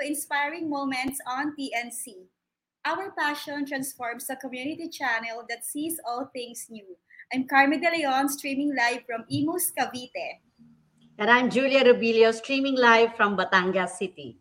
To Inspiring Moments on TNC. Our passion transforms a community channel that sees all things new. I'm Carmen De Leon, streaming live from Imus, Cavite. And I'm Julia Rubilio, streaming live from Batangas City.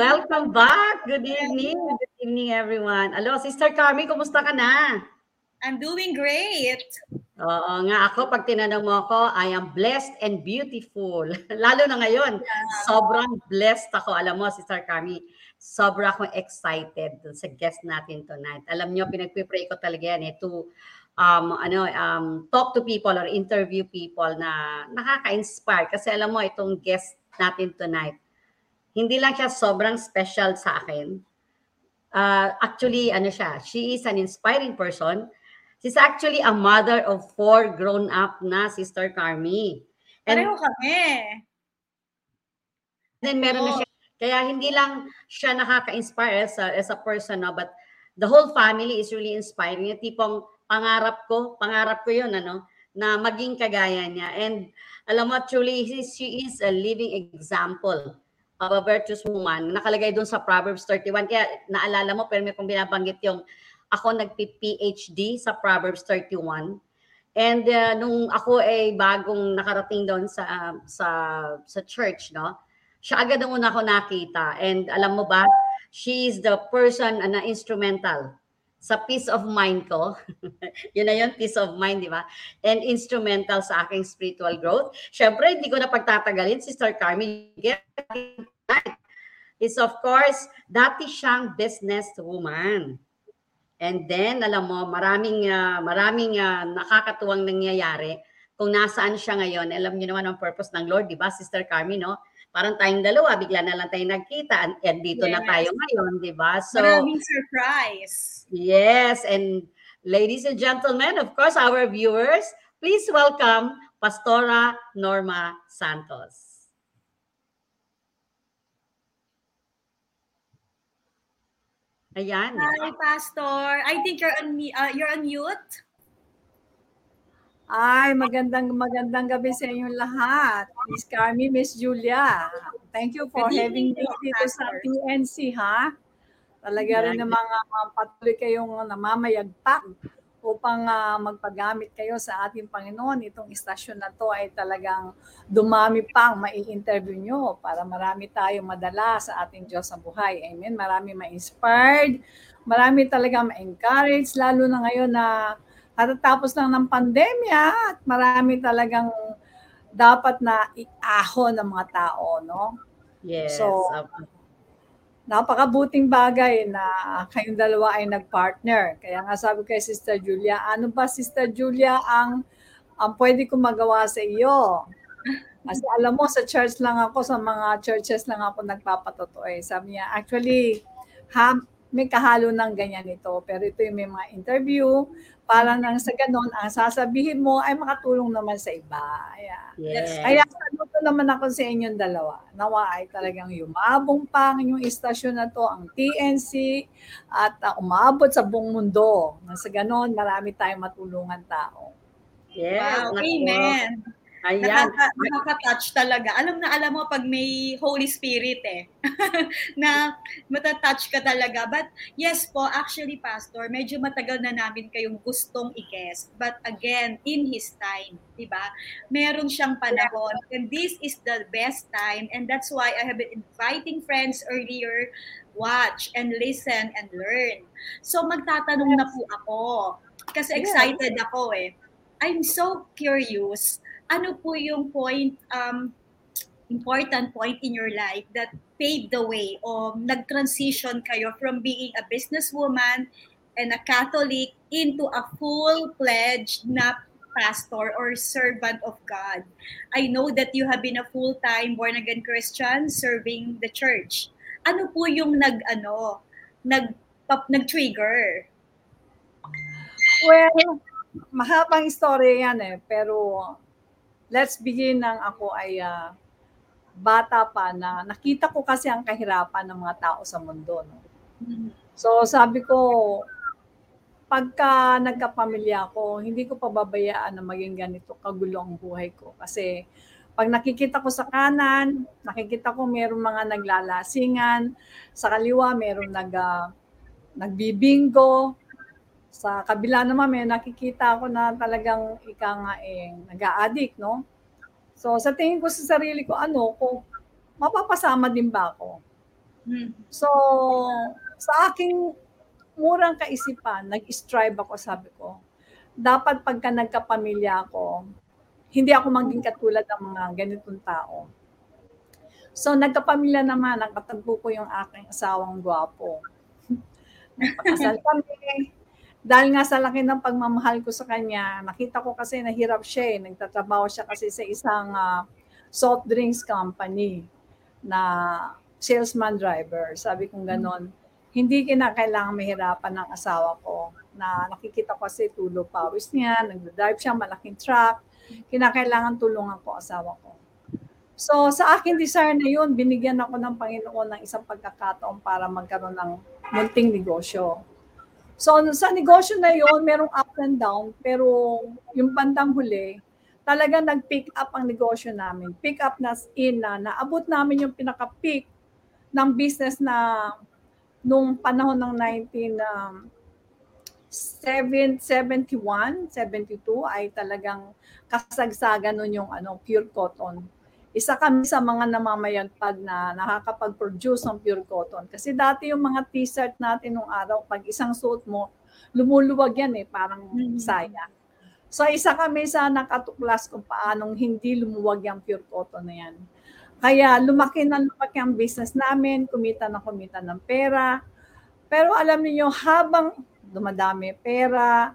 Welcome back. Good evening. Good evening, everyone. Hello, Sister Carmi, kumusta ka na? I'm doing great. Oo nga, ako pag tinanong mo ako, I am blessed and beautiful. Lalo na ngayon, sobrang blessed ako. Alam mo, Sister Carmi, sobra akong excited sa guest natin tonight. Alam nyo, pinagpipray ko talaga yan eh, to um, ano, um, talk to people or interview people na nakaka-inspire. Kasi alam mo, itong guest natin tonight, hindi lang siya sobrang special sa akin. Uh, actually, ano siya, she is an inspiring person. She's actually a mother of four grown-up na Sister Carmi. And Pareho kami. then meron na Oo. siya, kaya hindi lang siya nakaka-inspire as a, as a person, no, but the whole family is really inspiring. Yung tipong pangarap ko, pangarap ko yun, ano, na maging kagaya niya. And alam mo, truly, she is a living example of a virtuous woman. Nakalagay doon sa Proverbs 31. Kaya naalala mo, pero may kung binabanggit yung ako nagpi-PhD sa Proverbs 31. And uh, nung ako ay bagong nakarating doon sa sa sa church, no? Siya agad ang una ko nakita. And alam mo ba, she is the person uh, na instrumental sa peace of mind ko. yun na yun, peace of mind, di ba? And instrumental sa aking spiritual growth. Siyempre, hindi ko na pagtatagalin, Sister Carmen. Is of course, dati siyang business woman. And then, alam mo, maraming, ah, maraming ah, nakakatuwang nangyayari kung nasaan siya ngayon. Alam niyo naman ang purpose ng Lord, di ba, Sister Carmen, no? Parang tayong dalawa, bigla na lang tayo nagkita, and, and dito na Yes. tayo ngayon, di ba? So, Maraming surprise. yes, and ladies and gentlemen, of course, our viewers, please welcome Pastora Norma Santos. Ayan. Hi, Pastor. I think you're on, uh, you're on mute. Ay, magandang magandang gabi sa inyong lahat. Miss Carmi, Miss Julia. Thank you for Good having me dito sa. PNC, ha? Talaga rin ng mga uh, patuloy kayong namamayagpak upang ah, magpagamit kayo sa ating Panginoon. Itong istasyon na to ay talagang dumami pang mai-interview nyo para marami tayong madala sa ating Diyos sa buhay. Amen. Marami ma-inspired, marami talaga ma-encourage, lalo na ngayon na katatapos lang ng pandemya at marami talagang dapat na iahon ng mga tao, no? Yes. So, Napakabuting bagay na kayong dalawa ay nag-partner. Kaya nga sabi kay Sister Julia, ano ba Sister Julia ang ang pwede kong magawa sa iyo? Kasi alam mo, sa church lang ako, sa mga churches lang ako nagpapatotoo eh. Sabi niya, actually, ha, may kahalo ng ganyan ito. Pero ito yung may mga interview, para nang sa ganon, ang sasabihin mo ay makatulong naman sa iba. Ayan. Yes. Kaya saludo naman ako sa inyong dalawa. Nawa ay talagang yumabong pa ang inyong istasyon na to, ang TNC, at uh, umabot sa buong mundo. Nang sa ganon, marami tayong matulungan tao. Yes. Wow, nako. amen. Ayan. Nakaka, nakaka-touch talaga. Alam na alam mo pag may Holy Spirit eh. na matatouch ka talaga. But yes po, actually Pastor, medyo matagal na namin kayong gustong i-guest. But again, in His time, di ba? Meron siyang panahon. And this is the best time. And that's why I have been inviting friends earlier, watch and listen and learn. So magtatanong na po ako. Kasi excited ako eh. I'm so curious ano po yung point, um, important point in your life that paved the way o nag-transition kayo from being a businesswoman and a Catholic into a full-fledged na pastor or servant of God. I know that you have been a full-time born-again Christian serving the church. Ano po yung nag, ano, nag, pap, nag-trigger? Well, mahabang istorya yan eh, pero let's begin ng ako ay uh, bata pa na nakita ko kasi ang kahirapan ng mga tao sa mundo. No? So sabi ko, pagka nagkapamilya ako, hindi ko pababayaan na maging ganito kagulo ang buhay ko. Kasi pag nakikita ko sa kanan, nakikita ko meron mga naglalasingan, sa kaliwa meron nag, uh, nagbibingo, sa kabila naman may nakikita ako na talagang ika nga eh, nag-a-addict, no? So sa tingin ko sa sarili ko, ano, kung mapapasama din ba ako? Hmm. So sa aking murang kaisipan, nag-strive ako, sabi ko, dapat pagka nagkapamilya ako, hindi ako maging katulad ng mga ganitong tao. So nagkapamilya naman, nakatagpo ko yung aking asawang gwapo. Nagpakasal kami, dahil nga sa laki ng pagmamahal ko sa kanya, nakita ko kasi nahirap siya eh. Nagtatrabaho siya kasi sa isang uh, soft drinks company na salesman driver. Sabi kong ganon, hindi kinakailangan mahirapan ng asawa ko na nakikita ko kasi tulo pawis niya, nag-drive siya malaking truck, kinakailangan tulungan ko asawa ko. So sa akin desire na yun, binigyan ako ng Panginoon ng isang pagkakataon para magkaroon ng munting negosyo. So sa negosyo na yon, merong up and down, pero yung bandang huli, talaga nag-pick up ang negosyo namin. Pick up na in na, naabot namin yung pinaka-peak ng business na nung panahon ng 19 um, 71, 72 ay talagang kasagsagan nun yung ano, pure cotton. Isa kami sa mga namamayagpag na nakakapag-produce ng pure cotton. Kasi dati yung mga t-shirt natin nung araw, pag isang suot mo, lumuluwag yan eh, parang saya. So isa kami sa nakatuklas kung paanong hindi lumuwag yung pure cotton na yan. Kaya lumaki na lumaki ang business namin, kumita na kumita ng pera. Pero alam niyo habang dumadami pera,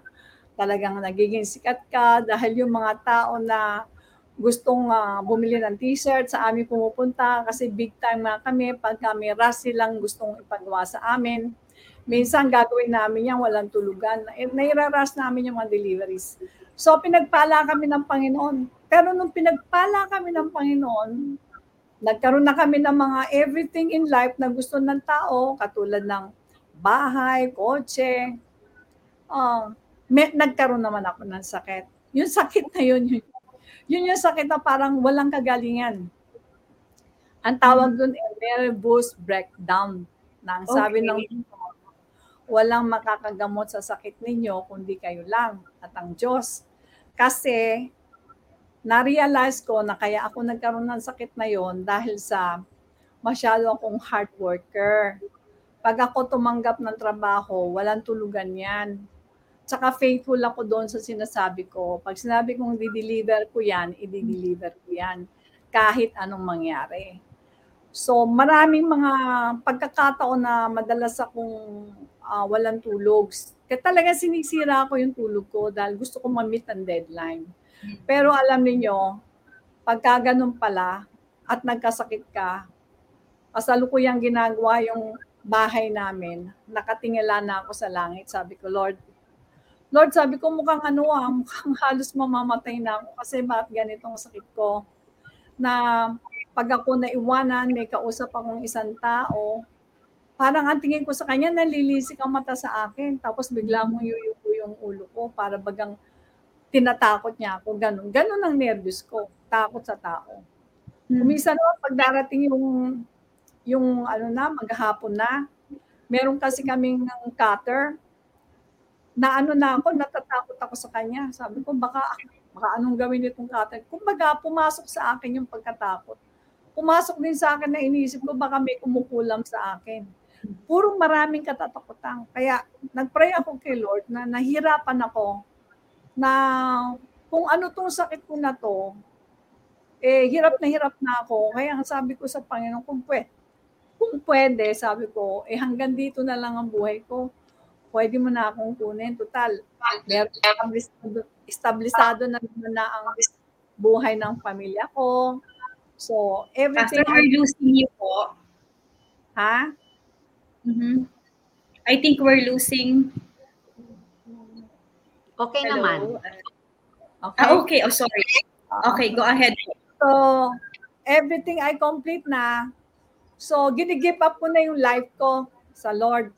talagang nagiging sikat ka dahil yung mga tao na gustong uh, bumili ng t-shirt sa amin pumupunta kasi big time na kami pag kami rush silang gustong ipagawa sa amin. Minsan gagawin namin yan, walang tulugan. Eh, nairaras namin yung mga deliveries. So pinagpala kami ng Panginoon. Pero nung pinagpala kami ng Panginoon, nagkaroon na kami ng mga everything in life na gusto ng tao, katulad ng bahay, kotse. Uh, may, nagkaroon naman ako ng sakit. Yung sakit na yun, yun yun yung sakit na parang walang kagalingan. Ang tawag doon ay nervous breakdown. Na ang sabi Okay. ng walang makakagamot sa sakit ninyo kundi kayo lang at ang Diyos. Kasi na-realize ko na kaya ako nagkaroon ng sakit na yon dahil sa masyado akong hard worker. Pag ako tumanggap ng trabaho, walang tulugan yan. Tsaka faithful ako doon sa sinasabi ko. Pag sinabi kong di-deliver ko yan, i-deliver ko yan. Kahit anong mangyari. So maraming mga pagkakataon na madalas akong uh, walang tulog. Kaya talaga sinisira ko yung tulog ko dahil gusto ko ma-meet ang deadline. Pero alam niyo, pagka ganun pala at nagkasakit ka, kasalukuyang ginagawa yung bahay namin, nakatingala na ako sa langit. Sabi ko, Lord, Lord, sabi ko mukhang ano ah, mukhang halos mamamatay na ako kasi bakit ganitong sakit ko na pag ako naiwanan, may kausap akong isang tao, parang ang tingin ko sa kanya, nalilisik ang mata sa akin. Tapos bigla mong yuyuko yung ulo ko para bagang tinatakot niya ako. Ganun. Ganun ang nervous ko. Takot sa tao. Kumisa naman pag darating yung yung ano na, maghapon na, meron kasi kaming ng cutter, na ano na ako, natatakot ako sa kanya. Sabi ko, baka, baka anong gawin itong cutter? Kumbaga, pumasok sa akin yung pagkatakot. Pumasok din sa akin na iniisip ko, baka may kumukulam sa akin. Puro maraming katatakutan. Kaya, nagpray ako kay Lord na nahirapan ako na kung ano tong sakit ko na to, eh, hirap na hirap na ako. Kaya ang sabi ko sa Panginoon, kung pwede, kung pwede, sabi ko, eh hanggang dito na lang ang buhay ko. Pwede mo na akong kunin. Total, meron establisado, establisado na naman na ang buhay ng pamilya ko. So, everything... After we're losing you po, Ha? mhm. I think we're losing... Okay Hello? naman. Okay. Ah, okay. Oh, sorry. Okay, go ahead. So, everything I complete na. So, ginigive up ko na yung life ko sa Lord.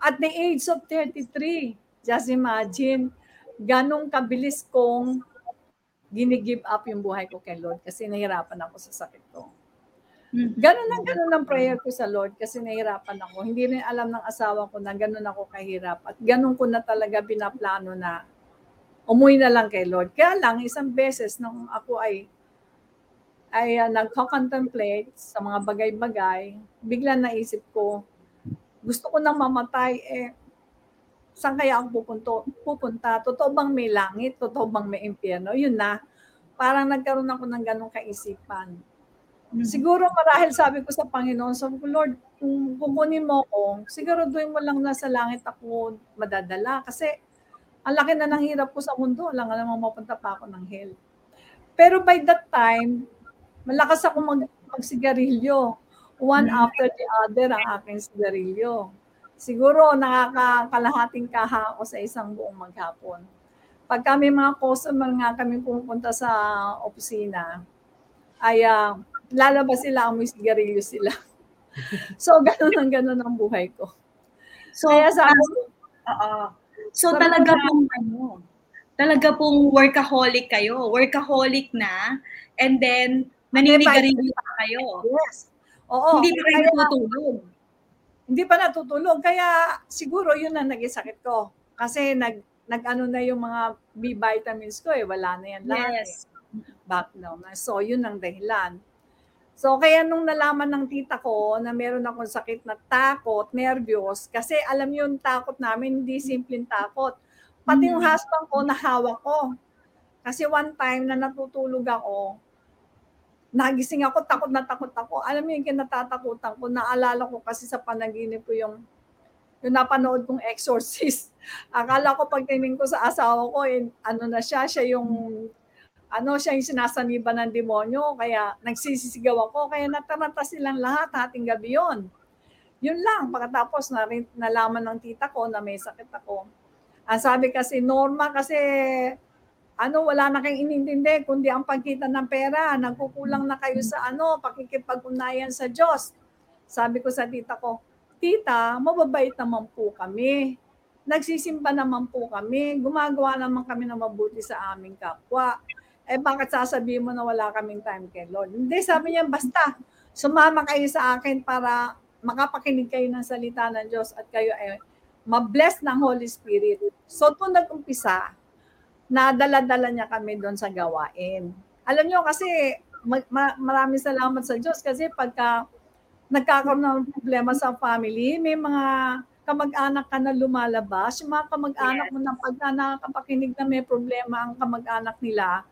At the age of 33, just imagine, ganong kabilis kong ginigive up yung buhay ko kay Lord kasi nahirapan ako sa sakit ko. Mhm. Ganon ang ganon ang prayer ko sa Lord kasi nahirapan ako. Hindi rin alam ng asawa ko na ganon ako kahirap. At ganon ko na talaga binaplano na umuwi na lang kay Lord. Kaya lang, isang beses nung ako ay ay uh, nagko-contemplate sa mga bagay-bagay, bigla naisip ko, gusto ko nang mamatay, eh, saan kaya ako pupunto, pupunta? Totoo bang may langit? Totoo bang may impyerno? Yun na. Parang nagkaroon ako ng ganong kaisipan. Siguro marahil sabi ko sa Panginoon, sabi ko, Lord, kung kukunin mo ko, siguraduhin mo lang na sa langit ako madadala. Kasi ang laki na ng hirap ko sa mundo, alam nga naman mapunta pa ako ng hell. Pero by that time, malakas ako mag, magsigarilyo. One after the other ang aking sigarilyo. Siguro nakakalahating kaha ako sa isang buong maghapon. Pag kami mga customer nga kami pumunta sa opisina, ay uh, lalabas sila, amoy sigarilyo sila. so, ganun ang ganun ang buhay ko. So, Kaya sabi ko, Oo. So, talaga na, pong, ano, talaga pong workaholic kayo. Workaholic na. And then, naninigarilyo pa kayo. yes. Oo. Hindi pa kayo natutulog. hindi pa natutulog. Kaya siguro yun ang naging sakit ko. Kasi nag, nag-ano na yung mga B vitamins ko eh. Wala na yan lahat. Yes. Eh. Back down na. So, yun ang dahilan. So, kaya nung nalaman ng tita ko na meron akong sakit na takot, nervyos, kasi alam yun, takot namin, hindi simpleng takot. Pati yung husband ko, nahawak ko. Kasi one time na natutulog ako, nagising ako, takot na takot ako. Alam mo yung kinatatakutan ko, naalala ko kasi sa panaginip ko yung yung napanood kong exorcist. Akala ko pagtingin ko sa asawa ko, eh, ano na siya, siya yung ano siya yung sinasaniba ng demonyo, kaya nagsisisigaw ako, kaya nataranta silang lahat, hating gabi yun. Yun lang, pagkatapos na, nalaman ng tita ko na may sakit ako. Ang sabi kasi, Norma, kasi ano, wala na kayong inintindi, kundi ang pagkita ng pera, nagkukulang na kayo sa ano, pakikipag-unayan sa Diyos. Sabi ko sa tita ko, tita, mababait naman po kami. Nagsisimba naman po kami. Gumagawa naman kami na mabuti sa aming kapwa. Eh bakit sasabihin mo na wala kaming time kay Lord? Hindi, sabi niya, basta sumama kayo sa akin para makapakinig kayo ng salita ng Diyos at kayo ay mabless ng Holy Spirit. So, kung nag-umpisa, nadala-dala niya kami doon sa gawain. Alam niyo kasi, ma- ma- maraming salamat sa Diyos kasi pagka nagkakaroon ng problema sa family, may mga kamag-anak ka na lumalabas, yung mga kamag-anak mo na pagka nakakapakinig na may problema ang kamag-anak nila,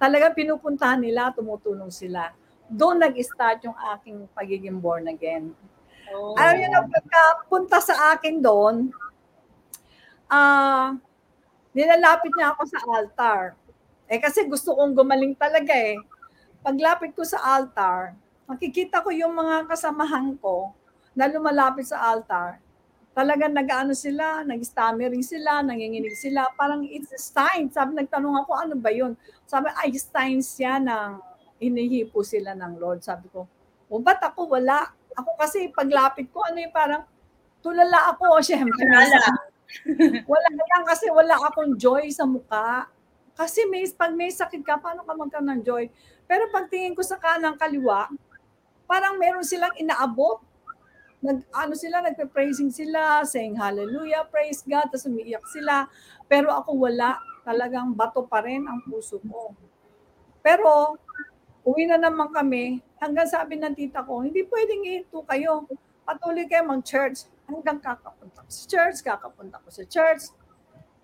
talaga pinupuntahan nila, tumutulong sila. Doon nag-start yung aking pagiging born again. Oh. Alam niyo na pagkapunta sa akin doon, ah, nilalapit niya ako sa altar. Eh kasi gusto kong gumaling talaga eh. Paglapit ko sa altar, makikita ko yung mga kasamahan ko na lumalapit sa altar, talagang nag-ano sila, nag-stammering sila, nanginginig sila, parang it's sign. Sabi, nagtanong ako, ano ba yun? Sabi, ay, signs yan ng hinihipo sila ng Lord. Sabi ko, o ba't ako wala? Ako kasi paglapit ko, ano yung parang, tulala ako, syempre. Wala. Wala lang kasi wala akong joy sa mukha. Kasi may, pag may sakit ka, paano ka magkaroon ng joy? Pero pagtingin ko sa kanang kaliwa, parang meron silang inaabot. Nag, ano sila, nagpe-praising sila, saying hallelujah, praise God, tapos umiiyak sila. Pero ako wala, talagang bato pa rin ang puso ko. Pero, uwi na naman kami, hanggang sabi ng tita ko, hindi pwedeng ito kayo. Patuloy kayo mag-church. Hanggang kakapunta ko sa church, kakapunta ko sa church.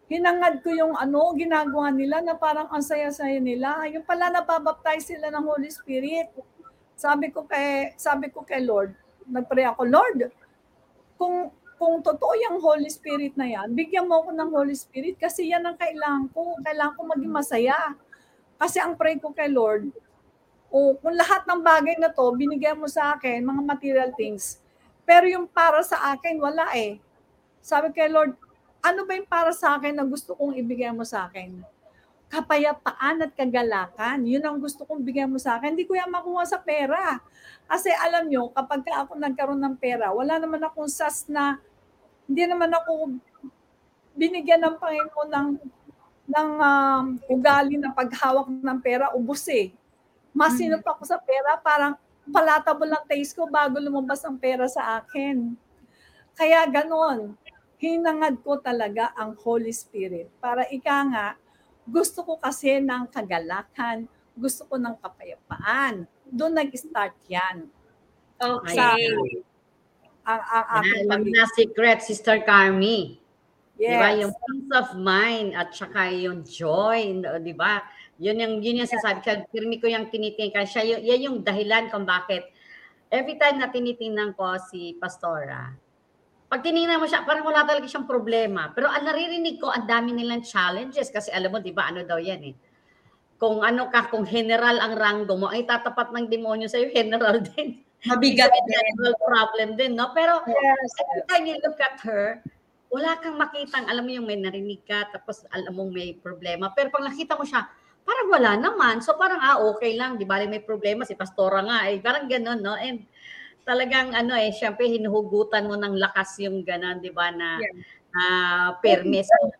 Hinangad ko yung ano, ginagawa nila na parang ang saya-saya nila. Yung pala nababaptize sila ng Holy Spirit. Sabi ko kay sabi ko kay Lord, nagpray ako, Lord, kung kung totoo yung Holy Spirit na yan, bigyan mo ako ng Holy Spirit kasi yan ang kailangan ko. Kailangan ko maging masaya. Kasi ang pray ko kay Lord, o kung lahat ng bagay na to, binigyan mo sa akin, mga material things, pero yung para sa akin, wala eh. Sabi kay Lord, ano ba yung para sa akin na gusto kong ibigay mo sa akin? Kapayapaan at kagalakan. Yun ang gusto kong bigyan mo sa akin. Hindi ko yan makuha sa pera. Kasi alam nyo, kapag ka ako nagkaroon ng pera, wala naman akong sas na, hindi naman ako binigyan ng Panginoon ng, ng um, ugali na paghawak ng pera, ubus eh. Masinop ako sa pera, parang palatable lang taste ko bago lumabas ang pera sa akin. Kaya ganon, hinangad ko talaga ang Holy Spirit. Para ika nga, gusto ko kasi ng kagalakan, gusto ko ng kapayapaan. Doon nag-start yan. Okay. Sa ang, ang aking pag- na secret, Sister Carmi. Yes. Di ba? Yung peace of mind at saka yung joy, di ba? Yun yung, yun yung sasabi ko. Pirmi ko yung tinitingnan. Siya, yun, yan yung dahilan kung bakit every time na tinitingnan ko si Pastora, pag tinignan mo siya, parang wala talaga siyang problema. Pero ang naririnig ko, ang dami nilang challenges. Kasi alam mo, di ba, ano daw yan eh. Kung ano ka, kung general ang ranggo mo, ay tatapat ng demonyo sa'yo, general din. Mabigat din. general problem din, no? Pero Yes. every time you look at her, wala kang makitang, alam mo yung may narinig ka, tapos alam mong may problema. Pero pag nakita mo siya, parang wala naman. So parang, ah, okay lang, di ba may problema, si Pastora nga, eh, parang ganun, no? And talagang, ano eh, syempre, hinuhugutan mo ng lakas yung ganun, di ba, na, Yeah. na permis. So,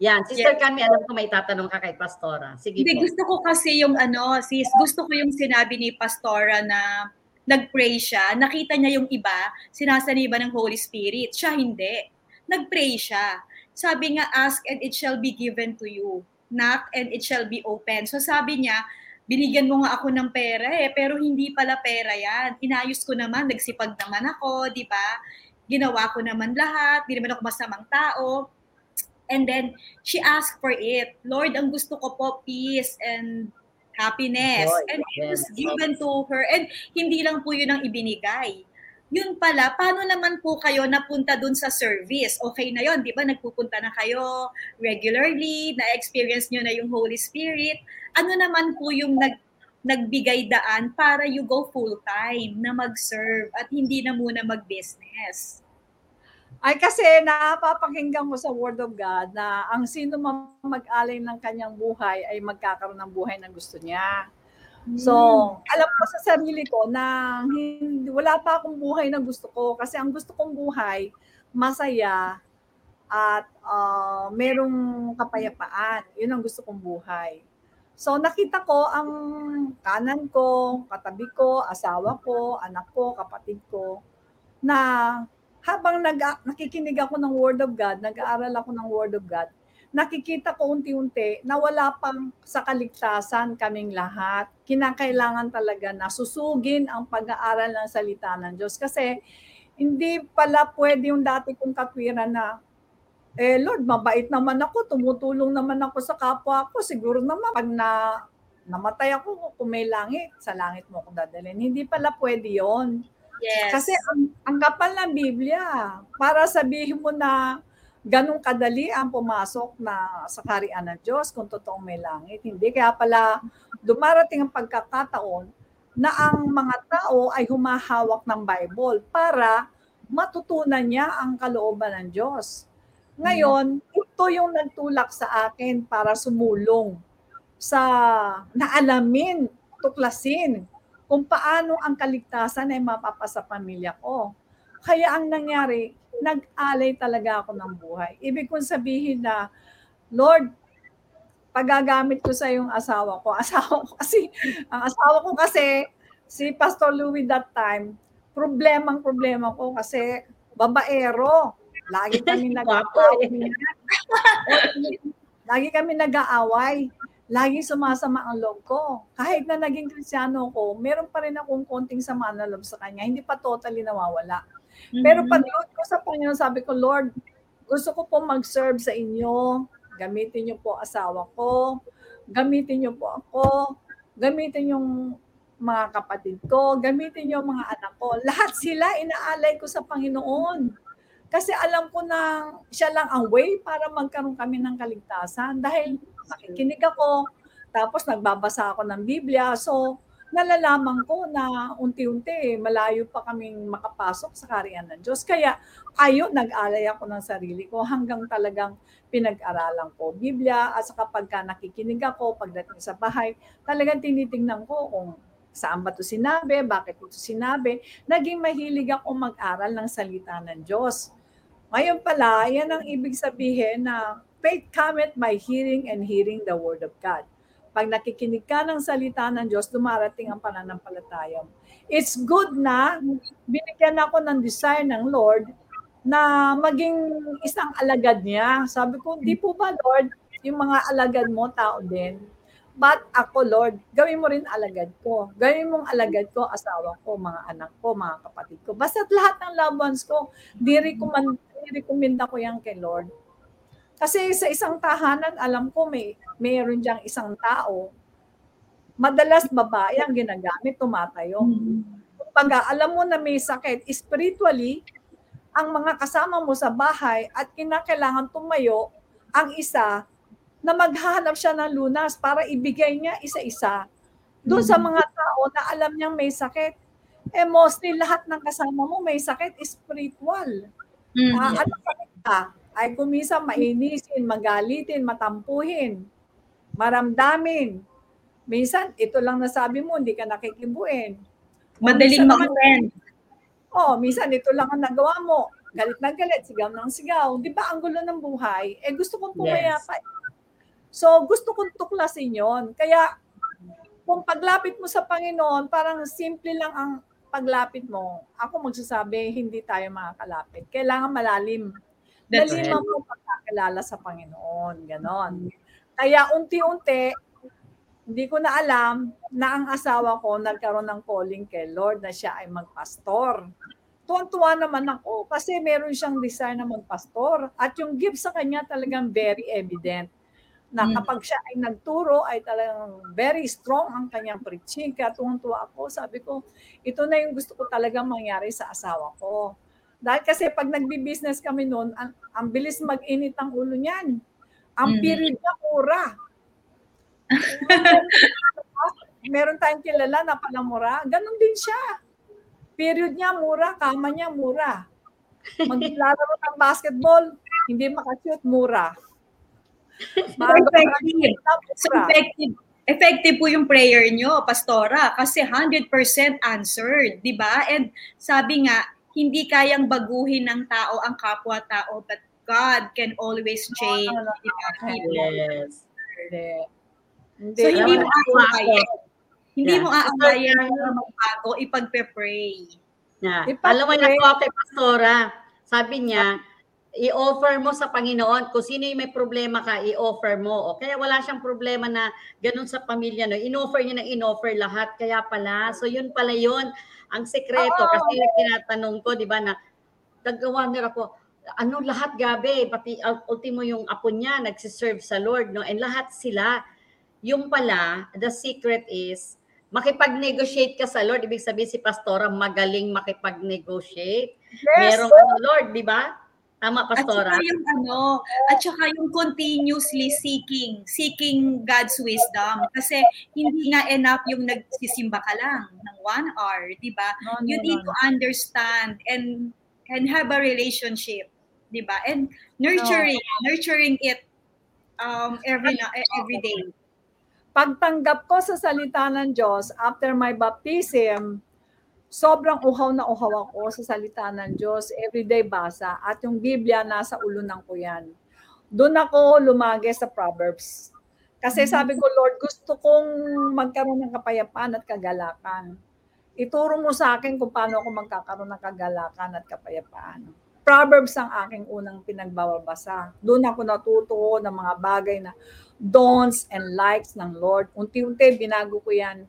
yan, Sister Yes. Kami, alam ko may tatanong ka kay Pastora. Sige Hindi, po. gusto ko kasi yung ano, sis, gusto ko yung sinabi ni Pastora na nag-pray siya, nakita niya yung iba, sinasaniba ng Holy Spirit. Siya hindi. Nag-pray siya. Sabi nga, ask and it shall be given to you. Knock and it shall be open. So sabi niya, binigyan mo nga ako ng pera eh, pero hindi pala pera yan. Inayos ko naman, nagsipag naman ako, di ba? Ginawa ko naman lahat, di naman ako masamang tao. And then, she asked for it. Lord, ang gusto ko po, peace and happiness. Joy, and it was given to her. And hindi lang po yun ang ibinigay. Yun pala, paano naman po kayo napunta dun sa service? Okay na yon, di ba? Nagpupunta na kayo regularly, na-experience nyo na yung Holy Spirit. Ano naman po yung nag nagbigay daan para you go full-time na mag-serve at hindi na muna mag-business? Ay kasi napapakinggan ko sa Word of God na ang sino man mag-alay ng kanyang buhay ay magkakaroon ng buhay na gusto niya. So, alam ko sa sarili ko na hindi, wala pa akong buhay na gusto ko kasi ang gusto kong buhay, masaya at ah, merong kapayapaan. Yun ang gusto kong buhay. So, nakita ko ang kanan ko, katabi ko, asawa ko, anak ko, kapatid ko, na habang nag nakikinig ako ng Word of God, nag-aaral ako ng Word of God, nakikita ko unti-unti na wala pang sa kaligtasan kaming lahat. Kinakailangan talaga na susugin ang pag-aaral ng salita ng Diyos. Kasi hindi pala pwede yung dati kong katwiran na, eh Lord, mabait naman ako, tumutulong naman ako sa kapwa ko. Siguro naman pag na, namatay ako, kung may langit, sa langit mo ako dadalhin. Hindi pala pwede yon Yes. kasi ang, ang kapal ng Biblia, para sabihin mo na ganong kadali ang pumasok na sa karian ng Diyos kung totoong may langit. Hindi. Kaya pala dumarating ang pagkakataon na ang mga tao ay humahawak ng Bible para matutunan niya ang kalooban ng Diyos. Ngayon, ito yung nagtulak sa akin para sumulong sa naalamin, tuklasin kung paano ang kaligtasan ay mapapasa pamilya ko. Kaya ang nangyari, nag-alay talaga ako ng buhay. Ibig kong sabihin na, Lord, pagagamit ko sa yung asawa ko. Asawa ko kasi, ang asawa ko kasi, si Pastor Louis that time, problemang problema ko kasi babaero. Lagi kami nag-aaway. Lagi kami nag-aaway. Lagi sumasama ang loob ko. Kahit na naging kristyano ko, meron pa rin akong konting sama na loob sa kanya. Hindi pa totally nawawala. Pero Mhm. pag-load ko sa Panginoon, sabi ko, Lord, gusto ko po mag-serve sa inyo. Gamitin niyo po asawa ko. Gamitin niyo po ako. Gamitin yung mga kapatid ko. Gamitin niyo mga anak ko. Lahat sila inaalay ko sa Panginoon. Kasi alam ko na siya lang ang way para magkaroon kami ng kaligtasan. Dahil nakikinig ako, tapos nagbabasa ako ng Biblia. So, nalalaman ko na unti-unti malayo pa kaming makapasok sa kariyan ng Diyos. Kaya ayo nag-alay ako ng sarili ko hanggang talagang pinag-aralan ko Biblia at saka pagka nakikinig ako pagdating sa bahay, talagang tinitingnan ko kung saan ba ito sinabi, bakit ito sinabi. Naging mahilig ako mag-aral ng salita ng Diyos. Ngayon pala, yan ang ibig sabihin na faith cometh by hearing and hearing the word of God pag nakikinig ka ng salita ng Diyos, dumarating ang pananampalataya mo. It's good na binigyan ako ng desire ng Lord na maging isang alagad niya. Sabi ko, di po ba Lord, yung mga alagad mo, tao din. But ako, Lord, gawin mo rin alagad ko. Gawin mong alagad ko, asawa ko, mga anak ko, mga kapatid ko. Basta lahat ng loved ones ko, di-recommend, di-recommend ako yan kay Lord. Kasi sa isang tahanan, alam ko may mayroon diyang isang tao. Madalas babae ang ginagamit, tumatayo. Pag alam mo na may sakit, spiritually, ang mga kasama mo sa bahay at kinakailangan tumayo, ang isa, na maghahanap siya ng lunas para ibigay niya isa-isa. Doon sa mga tao na alam niyang may sakit, eh mostly lahat ng kasama mo may sakit, spiritual. Mhm. Ah, ano sakit ka? Ay kumisa mainisin, magalitin, matampuhin, maramdamin. Minsan, ito lang nasabi mo, hindi ka nakikibuin. Madaling mag-friend. Oh, minsan ito lang ang nagawa mo. Galit na galit, sigaw ng sigaw. Di ba ang gulo ng buhay? Eh gusto kong pumayapa. So gusto kong tuklasin yon. Kaya kung paglapit mo sa Panginoon, parang simple lang ang paglapit mo. Ako magsasabi, hindi tayo makakalapit. Kailangan malalim. That's Naliman mo pagkakilala sa Panginoon. Ganon. Kaya unti-unti, hindi ko na alam na ang asawa ko nagkaroon ng calling kay Lord na siya ay magpastor. Tuwan-tuwa naman ako kasi meron siyang desire na magpastor. At yung gift sa kanya talagang very evident. Na Mm. kapag siya ay nagturo ay talagang very strong ang kanyang preaching. Kaya tuwang-tuwa ako. Sabi ko, ito na yung gusto ko talagang mangyari sa asawa ko. Dahil kasi pag nagbi-business kami noon, ang, ang bilis mag-init ang ulo niyan. Ang Mhm. period niya mura. Meron tayong kilala na palamura. Ganon din siya. Period niya mura, kama niya mura. Maglalaro ng basketball, hindi makashoot, mura. Effective. So effective, effective po yung prayer nyo, Pastora, kasi 100% answered, di ba? And sabi nga, hindi kayang baguhin ng tao ang kapwa-tao, but God can always change. No, no, no, no. Yes. Hindi. Hindi. So hindi mo aawayan. Hindi Yeah. mo aawayan na magbago, ipagpe-pray. Yeah. Ipag- Alam mo, nakuha kay Pastora, sabi niya, i-offer mo sa Panginoon kung sino yung may problema ka, i-offer mo. O, kaya wala siyang problema na ganun sa pamilya. No? In-offer niya na in-offer lahat. Kaya pala, so yun pala yun. Ang sekreto, Oo. kasi tinatanong ko, di ba, na nag-wonder ako, ano lahat gabi, pati ul- ultimo yung apo niya, nagsiserve sa Lord, no? And lahat sila, yung pala, the secret is, makipag-negotiate ka sa Lord. Ibig sabihin si Pastora, magaling makipag-negotiate. Yes. Merong Lord, di ba? Tama, At Pastora? saka yung ano, at saka yung continuously seeking, seeking God's wisdom. Kasi hindi nga enough yung nagsisimba ka lang ng one hour, di ba? No, no, You no, need no. to understand and and have a relationship, 'di ba? And nurturing, nurturing it um every na every day. Pagtanggap ko sa salita ng Diyos after my baptism, sobrang uhaw na uhaw ako sa salita ng Diyos. Everyday basa. At yung Biblia, nasa ulunan ko yan. Doon ako lumagi sa Proverbs. Kasi sabi ko, Lord, gusto kong magkaroon ng kapayapaan at kagalakan. Ituro mo sa akin kung paano ako magkakaroon ng kagalakan at kapayapaan. Proverbs ang aking unang pinagbabasa. Doon ako natuto ng mga bagay na don'ts and likes ng Lord. Unti-unti, binago ko yan.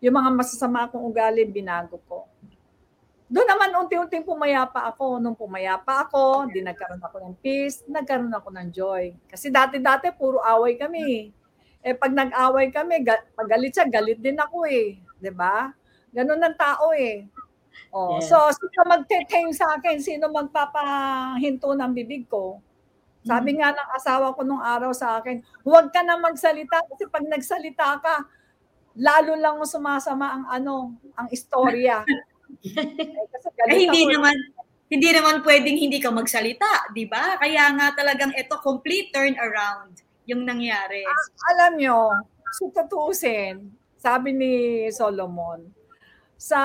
Yung mga masasama kong ugali, binago ko. Doon naman unti-unti pumayapa ako. Nung pumayapa ako, di nagkaroon ako ng peace, nagkaroon ako ng joy. Kasi dati-dati, puro away kami. Eh pag nag-away kami, ga- pag galit siya, galit din ako eh. ba? Ganun ang tao eh. Oh, Yes. so sino magte-tame sa akin? Sino magpapahinto ng bibig ko? Sabi nga ng asawa ko nung araw sa akin, huwag ka na magsalita kasi pag nagsalita ka, lalo lang mo sumasama ang ano, ang istorya. eh, kasi Eh, hindi ako eh. naman hindi naman pwedeng hindi ka magsalita, 'di ba? Kaya nga talagang ito complete turnaround yung nangyari. alam nyo, so tutuusin, sabi ni Solomon, sa,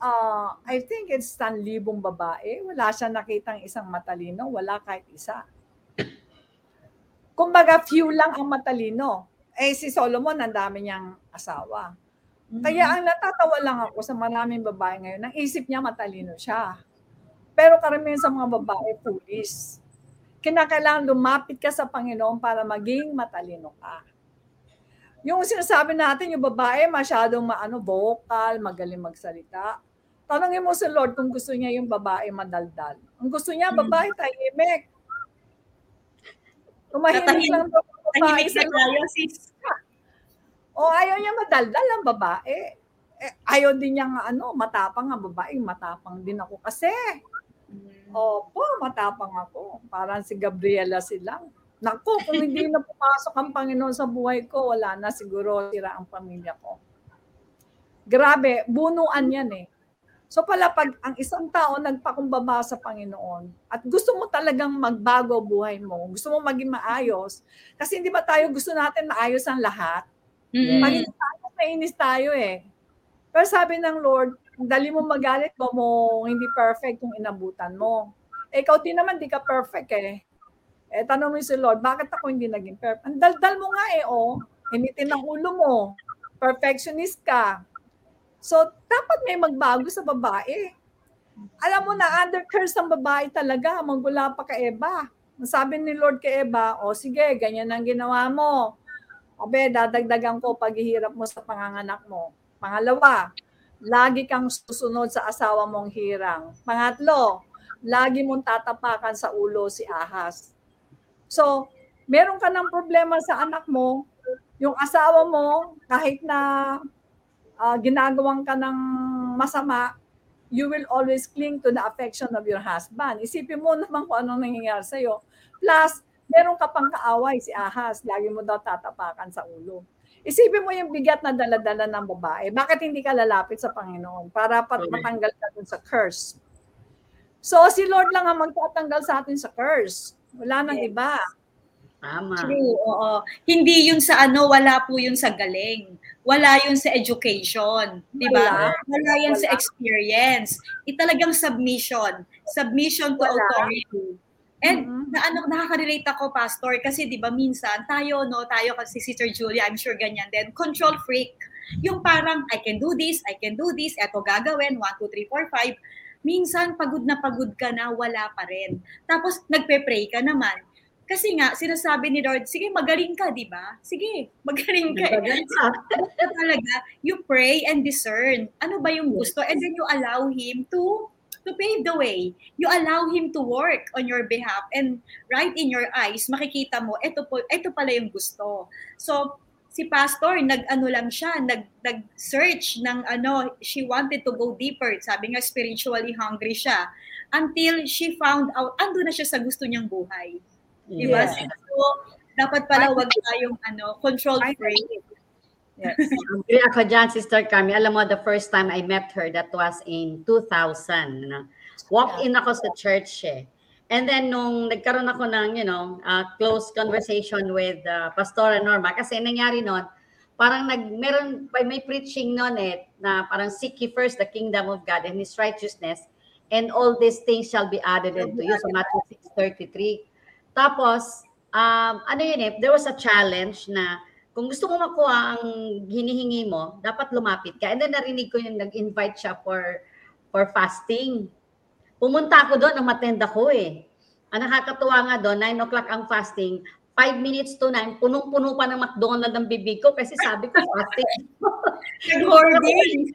uh, I think it's libong babae, wala siya nakitang isang matalino, wala kahit isa. Kumbaga, few lang ang matalino. Eh, si Solomon, ang dami niyang asawa. Kaya ang natatawa lang ako sa maraming babae ngayon, ang isip niya matalino siya. Pero karamihan sa mga babae, foolish. Kinakailangan lumapit ka sa Panginoon para maging matalino ka. Yung sinasabi natin, yung babae masyadong maano, vocal, magaling magsalita. Tanongin mo si Lord kung gusto niya yung babae madaldal. Ang gusto niya, babae tahimik. Tumahimik lang daw Tahimik sa tayo, sis. o ayaw niya madaldal ang babae. Eh, ayaw din niya nga ano, matapang ang babae. Matapang din ako kasi. Opo, matapang ako. Parang si Gabriela silang. Naku, kung hindi na pumasok ang Panginoon sa buhay ko, wala na siguro sira ang pamilya ko. Grabe, bunuan yan eh. So pala pag ang isang tao nagpakumbaba sa Panginoon at gusto mo talagang magbago buhay mo, gusto mo maging maayos, kasi hindi ba tayo gusto natin maayos ang lahat? Mm. Pag inis tayo, nainis tayo eh. Pero sabi ng Lord, dali mo magalit ba mo hindi perfect yung inabutan mo. Eh, ikaw din naman, di ka perfect eh. Eh, tanong mo si Lord, bakit ako hindi naging perfect? Ang daldal mo nga eh, oh. Initin ang ulo mo. Perfectionist ka. So, dapat may magbago sa babae. Alam mo na, under curse ang babae talaga, magmula pa kay Eva. Sabi ni Lord kay Eva, o sige, ganyan ang ginawa mo. Abe, dadagdagan ko paghihirap mo sa panganganak mo. Pangalawa, lagi kang susunod sa asawa mong hirang. Pangatlo, lagi mong tatapakan sa ulo si ahas. So, meron ka ng problema sa anak mo, yung asawa mo, kahit na ah, ginagawan ka ng masama, you will always cling to the affection of your husband. Isipin mo naman kung anong nangyayari sa'yo. Plus, meron ka pang kaaway si Ahas, lagi mo daw tatapakan sa ulo. Isipin mo yung bigat na daladala ng babae. Bakit hindi ka lalapit sa Panginoon para pat- matanggal ka dun sa curse? So, si Lord lang ang magtatanggal sa atin sa curse. Wala nang Yes. iba. Tama. True, oo. Hindi yun sa ano, wala po yun sa galing. Wala yun sa education, di ba? Wala. Wala yan sa Wala. experience. Italagang submission. Submission to Wala. authority. And Mhm. na ano, nakaka-relate ako, Pastor, kasi di ba minsan, tayo, no, tayo kasi Sister Julia, I'm sure ganyan din, control freak. Yung parang, I can do this, I can do this, eto gagawin, 1, 2, 3, 4, 5. Minsan, pagod na pagod ka na, wala pa rin. Tapos, nagpe-pray ka naman. Kasi nga, sinasabi ni Lord, sige, magaling ka, di ba? Sige, magaling ka. Maganda. Basta talaga, you pray and discern. Ano ba yung gusto? And then you allow Him to to pave the way. You allow Him to work on your behalf. And right in your eyes, makikita mo, ito, po, ito pala yung gusto. So, si pastor, nag-ano lang siya, nag, nag-search ng ano, she wanted to go deeper. Sabi nga, spiritually hungry siya. Until she found out, ando na siya sa gusto niyang buhay. Di ba? Yes. So, dapat pala wag tayong ano, control freak. Yes. Agree ako dyan, Sister Carmi. Alam mo, the first time I met her, that was in 2000. No? Walk in ako sa church eh. And then nung nagkaroon ako ng, you know, uh, close conversation with uh, Pastora Norma, kasi nangyari noon, parang nag, meron, may preaching noon eh, na parang seek ye first the kingdom of God and His righteousness, and all these things shall be added unto you. So Matthew 6.33. Tapos, um, ano yun eh, there was a challenge na kung gusto mo makuha ang hinihingi mo, dapat lumapit ka. And then narinig ko yung nag-invite siya for for fasting. Pumunta ako doon, umatend ako eh. Ang nakakatuwa nga doon, 9 o'clock ang fasting, 5 minutes to 9, punong-puno pa ng McDonald's ang bibig ko kasi sabi ko fasting. Nag-hoarding.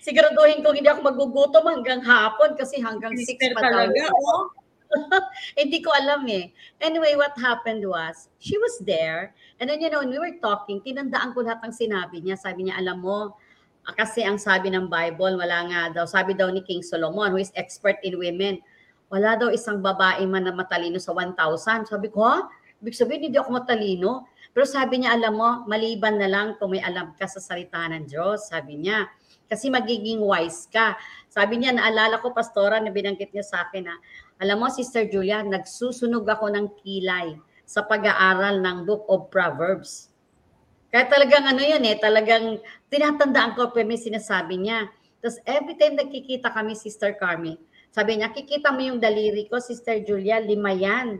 Siguraduhin ko hindi ako magugutom hanggang hapon kasi hanggang 6 pa talaga, oh. Hindi ko alam eh. Anyway, what happened was, she was there, and then you know, when we were talking, tinandaan ko lahat ng sinabi niya. Sabi niya, alam mo, ah, kasi ang sabi ng Bible, wala nga daw, sabi daw ni King Solomon, who is expert in women, wala daw isang babae man na matalino sa 1,000. Sabi ko, ha? Ibig sabihin, hindi ako matalino. Pero sabi niya, alam mo, maliban na lang kung may alam ka sa salita ng Diyos, sabi niya. Kasi magiging wise ka. Sabi niya, naalala ko, pastora, na binanggit niya sa akin na, alam mo, Sister Julia, nagsusunog ako ng kilay sa pag-aaral ng Book of Proverbs. Kaya talagang ano yun eh, talagang tinatandaan ko pero may sinasabi niya. Tapos every time nagkikita kami, Sister Carmi, sabi niya, kikita mo yung daliri ko, Sister Julia, lima yan.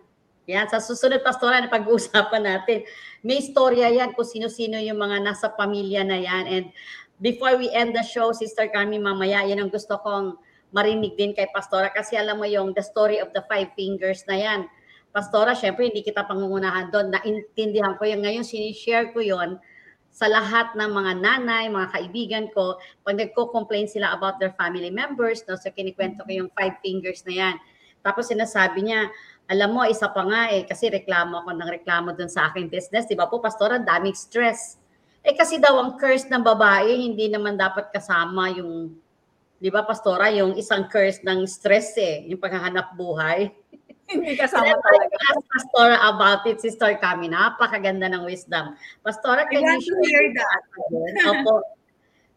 Yan, sa susunod pastora na pag-uusapan natin. May istorya yan kung sino-sino yung mga nasa pamilya na yan. And before we end the show, Sister Carmi, mamaya, yan ang gusto kong marinig din kay Pastora kasi alam mo yung the story of the five fingers na yan. Pastora, syempre hindi kita pangungunahan doon. Naintindihan ko yung ngayon, sinishare ko yon sa lahat ng mga nanay, mga kaibigan ko, pag nagko-complain sila about their family members, no, so kinikwento ko yung five fingers na yan. Tapos sinasabi niya, alam mo, isa pa nga eh, kasi reklamo ako ng reklamo doon sa aking business. Di ba po, pastora, daming stress. Eh kasi daw ang curse ng babae, hindi naman dapat kasama yung Di ba, Pastora, yung isang curse ng stress eh, yung paghahanap buhay. Hindi kasama talaga. Ask Pastora about it, Sister Cami. Napakaganda ng wisdom. Pastora, can you to share that. Opo.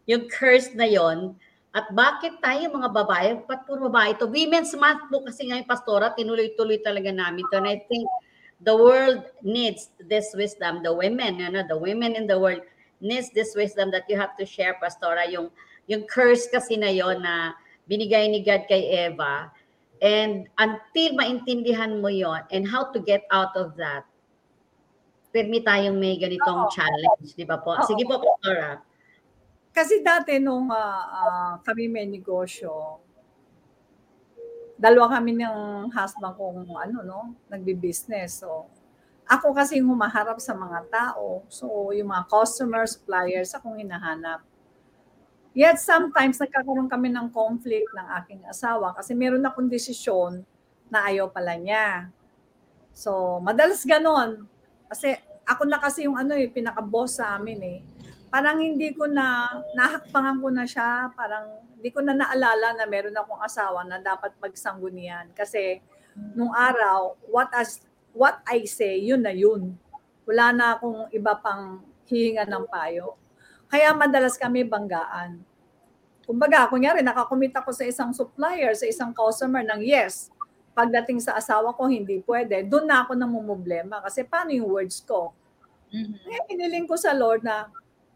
Yung curse na yon at bakit tayo mga babae, ba't puro babae ito? Women's Month po kasi ngayon, Pastora, tinuloy-tuloy talaga namin to. And I think the world needs this wisdom. The women, you know, the women in the world needs this wisdom that you have to share, Pastora, yung yung curse kasi na yon na binigay ni God kay Eva. And until maintindihan mo yon and how to get out of that, permi tayong may ganitong Oo. challenge, di ba po? Oo. Sige po, Pastora. Kasi dati nung ah, ah, kami may negosyo, dalawa kami ng husband kong ano no, nagbi-business. So ako kasi humaharap sa mga tao. So yung mga customers, suppliers, akong hinahanap. Yet sometimes nagkakaroon kami ng conflict ng aking asawa kasi meron akong desisyon na ayaw pala niya. So madalas ganon. Kasi ako na kasi yung ano eh, pinaka-boss sa amin eh parang hindi ko na, nahakpangan ko na siya, parang hindi ko na naalala na meron akong asawa na dapat magsanggunian. Kasi nung araw, what as what I say, yun na yun. Wala na akong iba pang hihinga ng payo. Kaya madalas kami banggaan. Kumbaga, kunyari, nakakomit ako sa isang supplier, sa isang customer ng yes. Pagdating sa asawa ko, hindi pwede. Doon na ako namumblema. Kasi paano yung words ko? Kaya hiniling ko sa Lord na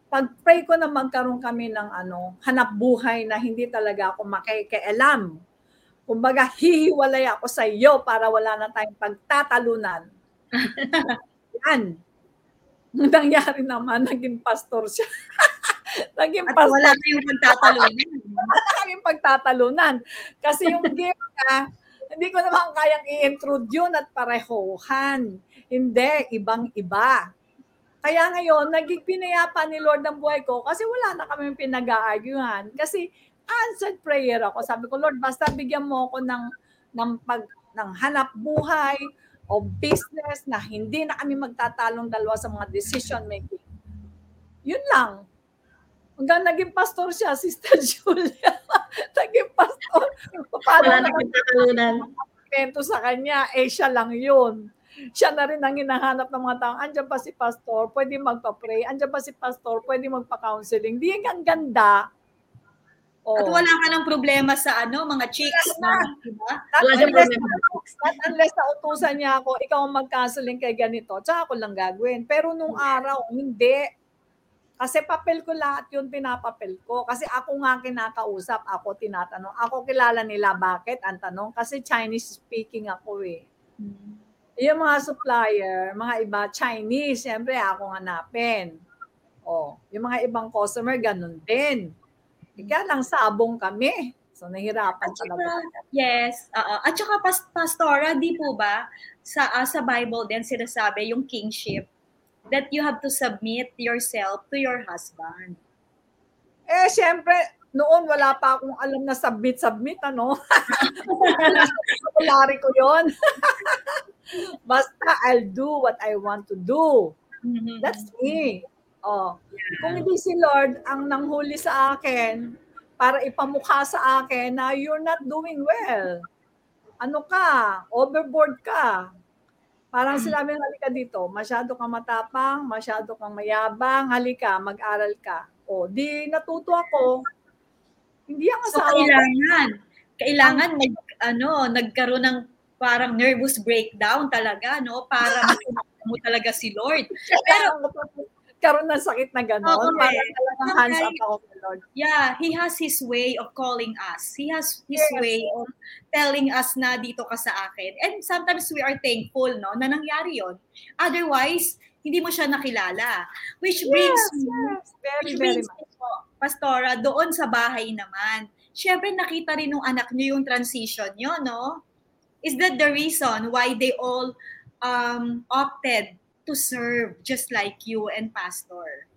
pag-pray ko na magkaroon kami ng ano, hanap buhay na hindi talaga ako makikialam. Kumbaga, hihiwalay ako sa iyo para wala na tayong pagtatalunan. Yan. Ang nangyari naman, naging pastor siya. naging At pastor wala kayong magtatalunan. wala kaming pagtatalunan. Kasi yung gift na, hindi ko naman kayang i-introduce yun at parehohan. Hindi, ibang-iba. Kaya ngayon, naging pinayapa ni Lord ng buhay ko kasi wala na kami pinag-aarguhan. Kasi answered prayer ako. Sabi ko, Lord, basta bigyan mo ako ng, ng, pag, ng hanap buhay o business na hindi na kami magtatalong dalawa sa mga decision making. Yun lang. Hanggang naging pastor siya, Sister Julia. naging pastor. Paano Wala na kwento sa kanya, eh siya lang yun. Siya na rin ang hinahanap ng mga tao. Andiyan pa si pastor, pwede magpa-pray. Andiyan pa si pastor, pwede magpa-counseling. Di ang ganda. Oh. At wala ka ng problema sa ano, mga chicks, no? Diba? Not Wala unless, problema. not unless nautusan niya ako, ikaw ang mag-counseling kay ganito, tsaka ako lang gagawin. Pero nung araw, hindi. Kasi papel ko lahat yun, pinapapel ko. Kasi ako nga kinakausap, ako tinatanong. Ako kilala nila, bakit? Ang tanong, kasi Chinese speaking ako eh. Yung mga supplier, mga iba, Chinese, siyempre ako hanapin. Oh, yung mga ibang customer, ganun din. Ika lang sabong kami. So, nahirapan At talaga. saka, yes, oo. At saka, pas- Pastora, di po ba, sa, ah, sa Bible din sinasabi yung kingship, that you have to submit yourself to your husband. Eh, syempre, noon wala pa akong alam na submit-submit, ano? Kulari ko yon. Basta, I'll do what I want to do. That's me. Oh. Kung hindi si Lord ang nanghuli sa akin para ipamukha sa akin na you're not doing well. Ano ka? Overboard ka. Parang sinabi ng halika dito, masyado kang matapang, masyado kang mayabang, halika, mag-aral ka. O, di natuto ako. Hindi ang So, asawa ko. kailangan, kailangan nag, ano, nagkaroon ng parang nervous breakdown talaga, no? Para mo talaga si Lord. Pero, karoon ng sakit na gano'n. Oo, Parang eh. talagang hands up ako kay Lord. Yeah, He has His way of calling us. He has His Yes. way of telling us na dito ka sa akin. And sometimes we are thankful, no, na nangyari yon. Otherwise, hindi mo siya nakilala. Which brings Yes, me yes. Very, Which very brings much. me Pastora, doon sa bahay naman. Siyempre, nakita rin ng anak niyo yung transition niyo, no? Is that the reason why they all um, opted to serve just like you and Pastor?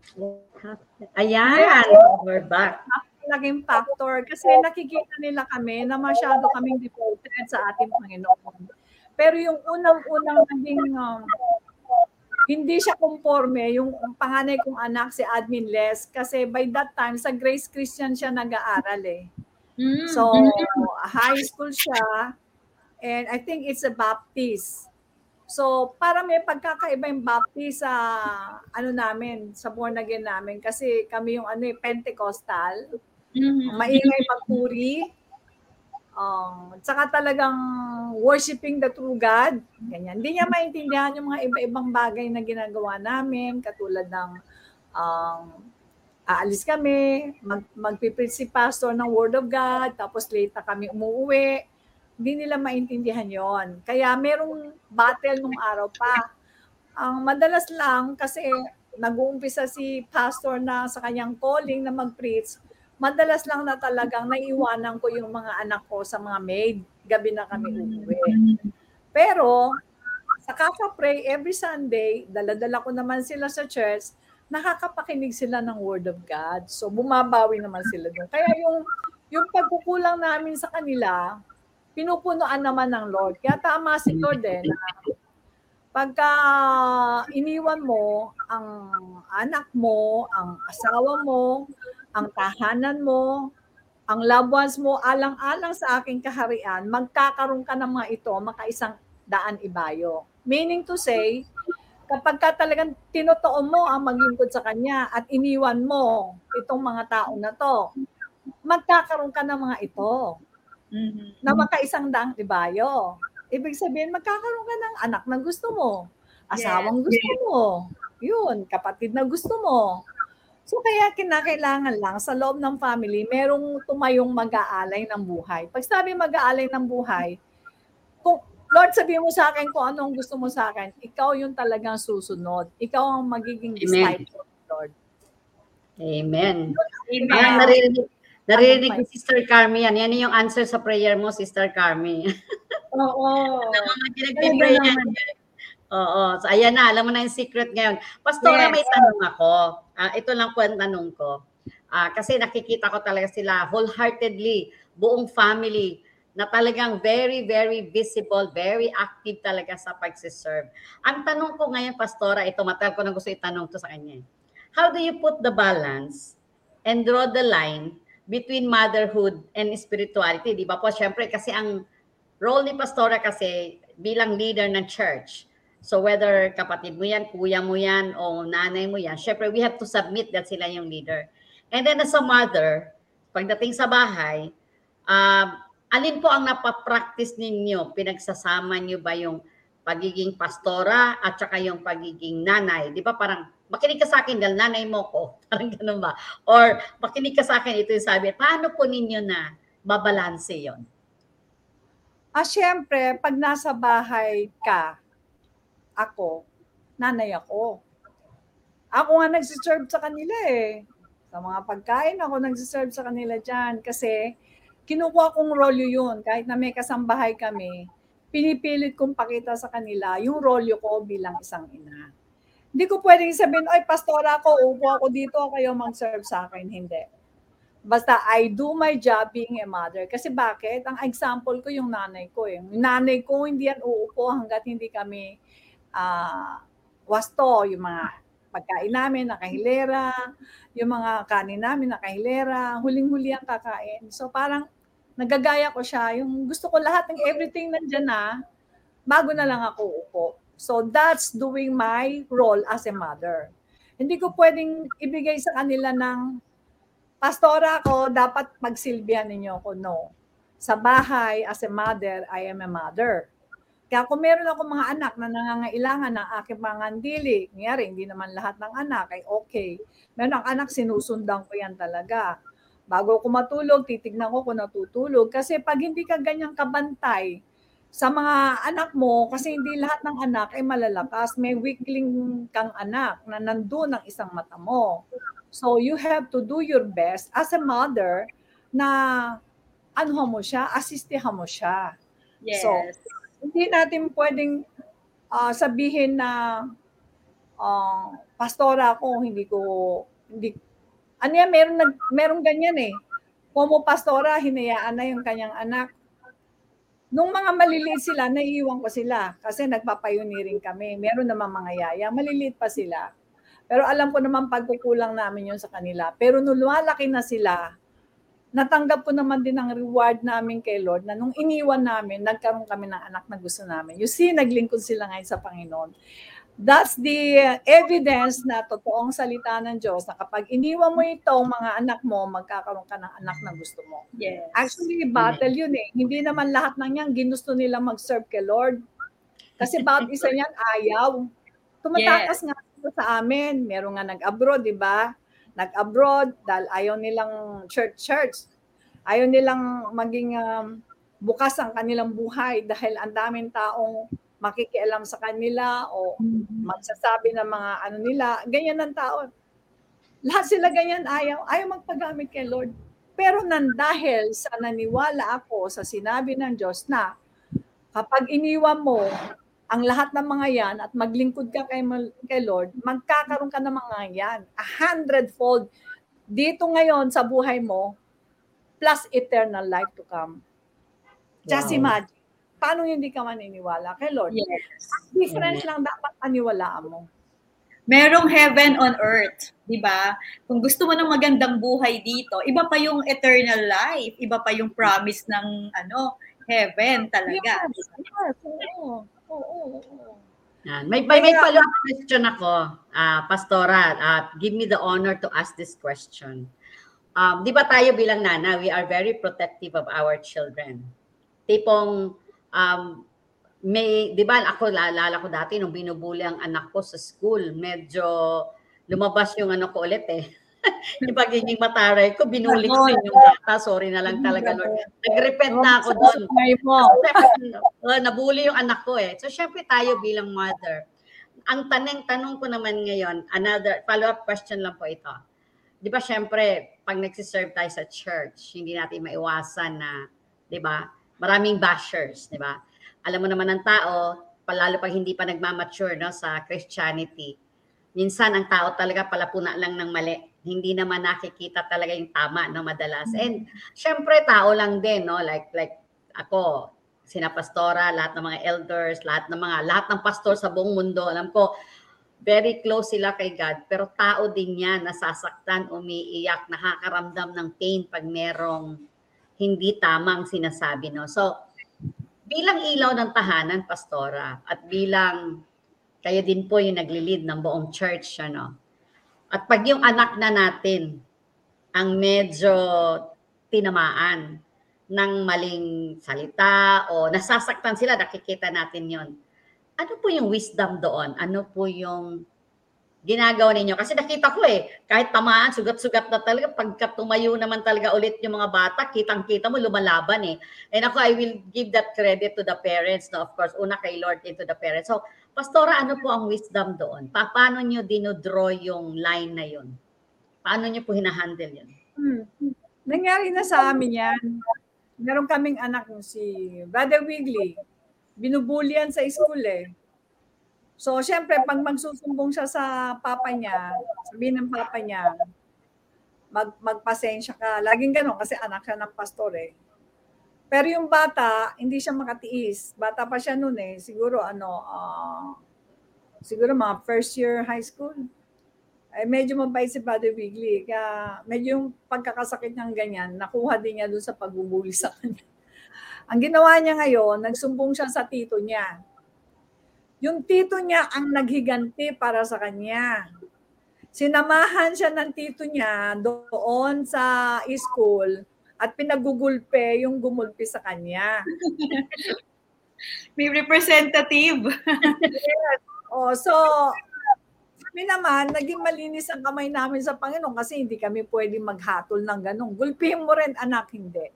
Ayan, we're back. Naging factor kasi nakikita nila kami na masyado kaming devoted sa ating Panginoon. Pero yung unang-unang naging um, hindi siya conforme yung panganay kong anak si Admin Les kasi by that time sa Grace Christian siya nag-aaral eh. Mm, So, mm. high school siya and I think it's a Baptist. So, para may pagkakaiba yung Baptist sa ano namin, sa born again namin kasi kami yung ano eh, Pentecostal, Mhm. maingay magpuri. Um, tsaka talagang worshiping the true God. Ganyan. Hindi niya maintindihan yung mga iba-ibang bagay na ginagawa namin, katulad ng um, aalis kami, mag, magpipreach si pastor ng Word of God, tapos late na kami umuwi. Hindi nila maintindihan yon. Kaya merong battle nung araw pa. Ang madalas lang kasi nag-uumpisa si pastor na sa kanyang calling na mag-preach, madalas lang na talagang naiiwanan ko yung mga anak ko sa mga maid. Gabi na kami uuwi. Pero, sa kaka-pray every Sunday, dala-dala ko naman sila sa church, nakakapakinig sila ng Word of God. So, bumabawi naman sila doon. Kaya yung, yung pagkukulang namin sa kanila, pinupunuan naman ng Lord. Kaya tama si Lord eh, na pagka iniwan mo ang anak mo, ang asawa mo, ang tahanan mo, ang loved ones mo, alang-alang sa aking kaharian, magkakaroon ka ng mga ito, makaisang daan ibayo. Meaning to say, kapag ka talagang tinotoo mo ang maglingkod sa Kanya at iniwan mo itong mga tao na to, magkakaroon ka ng mga ito Mhm. na makaisang daang ibayo. Ibig sabihin, magkakaroon ka ng anak na gusto mo, asawang gusto mo, yun, kapatid na gusto mo. So kaya kinakailangan lang sa loob ng family, merong tumayong mag-aalay ng buhay. Pag sabi mag-aalay ng buhay, kung Lord, sabihin mo sa akin kung anong gusto mo sa akin, ikaw yung talagang susunod. Ikaw ang magiging Amen. disciple, Lord. Amen. Amen. Ayan, narinig, narinig ni Sister Carmi yan. Yan yung answer sa prayer mo, Sister Carmi. Oo. Mga pinagpipray yan. Oo. So, ayan na. Alam mo na yung secret ngayon. Pastora, Yes. may tanong ako. Ah, ito lang po ang tanong ko. Ah, kasi nakikita ko talaga sila wholeheartedly, buong family, na talagang very, very visible, very active talaga sa pagsiserve. Ang tanong ko ngayon, Pastora, ito, matal ko na gusto itanong to sa kanya. How do you put the balance and draw the line between motherhood and spirituality? Di ba po, syempre, kasi ang role ni Pastora kasi bilang leader ng church, So whether kapatid mo yan, kuya mo yan, o nanay mo yan, syempre we have to submit that sila yung leader. And then as a mother, pagdating sa bahay, uh, alin po ang napapractice ninyo? Pinagsasama niyo ba yung pagiging pastora at saka yung pagiging nanay? Di ba parang makinig ka sa akin dahil nanay mo ko. Parang ganun ba? Or makinig ka sa akin, ito yung sabi. Paano po ninyo na babalanse yon? Ah, syempre, pag nasa bahay ka, ako, nanay ako. Ako nga nagsiserve sa kanila eh. Sa mga pagkain, ako nagsiserve sa kanila dyan. Kasi kinukuha kong role yun. Kahit na may kasambahay kami, pinipilit kong pakita sa kanila yung role ko bilang isang ina. Hindi ko pwedeng sabihin, ay, pastora ako, upo ako dito, kayo mag-serve sa akin. Hindi. Basta I do my job being a mother. Kasi bakit? Ang example ko yung nanay ko. Eh. Yung nanay ko, hindi yan uupo hanggat hindi kami uh, wasto, yung mga pagkain namin nakahilera, yung mga kanin namin nakahilera, huling-huli ang kakain. So parang nagagaya ko siya, yung gusto ko lahat ng everything nandiyan na, bago na lang ako upo. So that's doing my role as a mother. Hindi ko pwedeng ibigay sa kanila ng pastora ko, dapat magsilbihan ninyo ako. No. Sa bahay, as a mother, I am a mother. Kaya kung meron ako mga anak na nangangailangan ng aking pangandili, ngayari, hindi naman lahat ng anak ay okay. Meron ang anak, sinusundan ko yan talaga. Bago ako matulog, titignan ko kung natutulog. Kasi pag hindi ka ganyang kabantay sa mga anak mo, kasi hindi lahat ng anak ay malalakas, may weakling kang anak na nandun ang isang mata mo. So you have to do your best as a mother na ano mo siya, asistihan mo siya. Yes. So, hindi natin pwedeng uh, sabihin na uh, pastora ako, hindi ko hindi ano yan, meron nag meron ganyan eh. Como pastora, hinayaan na yung kanyang anak. Nung mga maliliit sila, naiiwan ko sila kasi nagpapayuniring kami. Meron naman mga yaya, maliliit pa sila. Pero alam ko naman pagkukulang namin yun sa kanila. Pero nung lumalaki na sila, natanggap ko naman din ang reward namin kay Lord na nung iniwan namin, nagkaroon kami ng anak na gusto namin. You see, naglingkod sila ngayon sa Panginoon. That's the evidence na totoong salita ng Diyos na kapag iniwan mo itong mga anak mo, magkakaroon ka ng anak na gusto mo. Yes. Actually, battle yun eh. Hindi naman lahat ng yan ginusto nila mag-serve kay Lord. Kasi bawat isa niyan ayaw. Tumatakas yes. nga sa amin. Meron nga nag-abroad, di ba? nag-abroad dahil ayaw nilang church-church. Ayaw nilang maging um, bukas ang kanilang buhay dahil ang daming taong makikialam sa kanila o magsasabi ng mga ano nila. Ganyan ang tao. Lahat sila ganyan ayaw. Ayaw magpagamit kay Lord. Pero nang dahil sa naniwala ako sa sinabi ng Diyos na kapag iniwan mo ang lahat ng mga yan at maglingkod ka kay, kay Lord, magkakaroon ka ng mga yan. A hundredfold dito ngayon sa buhay mo, plus eternal life to come. Just wow. imagine, paano hindi ka maniniwala kay Lord? Yes. Different yes. lang dapat paniwalaan mo. Merong heaven on earth, di ba? Kung gusto mo ng magandang buhay dito, iba pa yung eternal life, iba pa yung promise ng ano, heaven talaga. Yes, yes, oo. Oo, Yan. May, may, may follow-up question ako, uh, Pastora. Uh, give me the honor to ask this question. Um, di ba tayo bilang nana, we are very protective of our children. Tipong, um, may, di ba ako, laalala ko dati nung binubuli ang anak ko sa school, medyo lumabas yung ano ko ulit eh yung pagiging mataray ko, binuli ko yung bata. Sorry na lang talaga, Lord. Nag-repent na ako doon. uh, nabuli yung anak ko eh. So, syempre tayo bilang mother. Ang tanong, tanong ko naman ngayon, another follow-up question lang po ito. Di ba, syempre, pag nagsiserve tayo sa church, hindi natin maiwasan na, di ba, maraming bashers, di ba? Alam mo naman ng tao, palalo pag hindi pa nagmamature no, sa Christianity, minsan ang tao talaga palapuna lang ng mali hindi naman nakikita talaga yung tama no madalas. Mm-hmm. And syempre tao lang din no like like ako sina pastora, lahat ng mga elders, lahat ng mga lahat ng pastor sa buong mundo, alam ko very close sila kay God, pero tao din yan, nasasaktan, umiiyak, nakakaramdam ng pain pag merong hindi tamang sinasabi, no? So, bilang ilaw ng tahanan, pastora, at bilang kayo din po yung nagli-lead ng buong church, ano, at pag yung anak na natin ang medyo tinamaan ng maling salita o nasasaktan sila, nakikita natin yon. Ano po yung wisdom doon? Ano po yung ginagawa ninyo? Kasi nakita ko eh, kahit tamaan, sugat-sugat na talaga, pagka tumayo naman talaga ulit yung mga bata, kitang-kita mo, lumalaban eh. And ako, I will give that credit to the parents, no? of course, una kay Lord and to the parents. So, Pastora, ano po ang wisdom doon? Pa paano nyo dinodraw yung line na yun? Paano nyo po hinahandle yun? Hmm. Nangyari na sa amin yan. Meron kaming anak si Brother Wiggly. Binubulyan sa school eh. So, syempre, pag magsusumbong siya sa papa niya, sabihin ng papa niya, mag, magpasensya ka. Laging ganun kasi anak siya ng pastor eh. Pero yung bata, hindi siya makatiis. Bata pa siya noon eh. Siguro ano, ah, siguro mga first year high school. Eh, medyo mabait si Brother Wiggly. Kaya medyo yung pagkakasakit niyang ganyan, nakuha din niya doon sa pagbubuli sa kanya. Ang ginawa niya ngayon, nagsumbong siya sa tito niya. Yung tito niya ang naghiganti para sa kanya. Sinamahan siya ng tito niya doon sa school at pinagugulpe yung gumulpi sa kanya. May representative. Oh, so kami naman, naging malinis ang kamay namin sa Panginoon kasi hindi kami pwedeng maghatol ng ganun. Gulpihin mo rin, anak, hindi.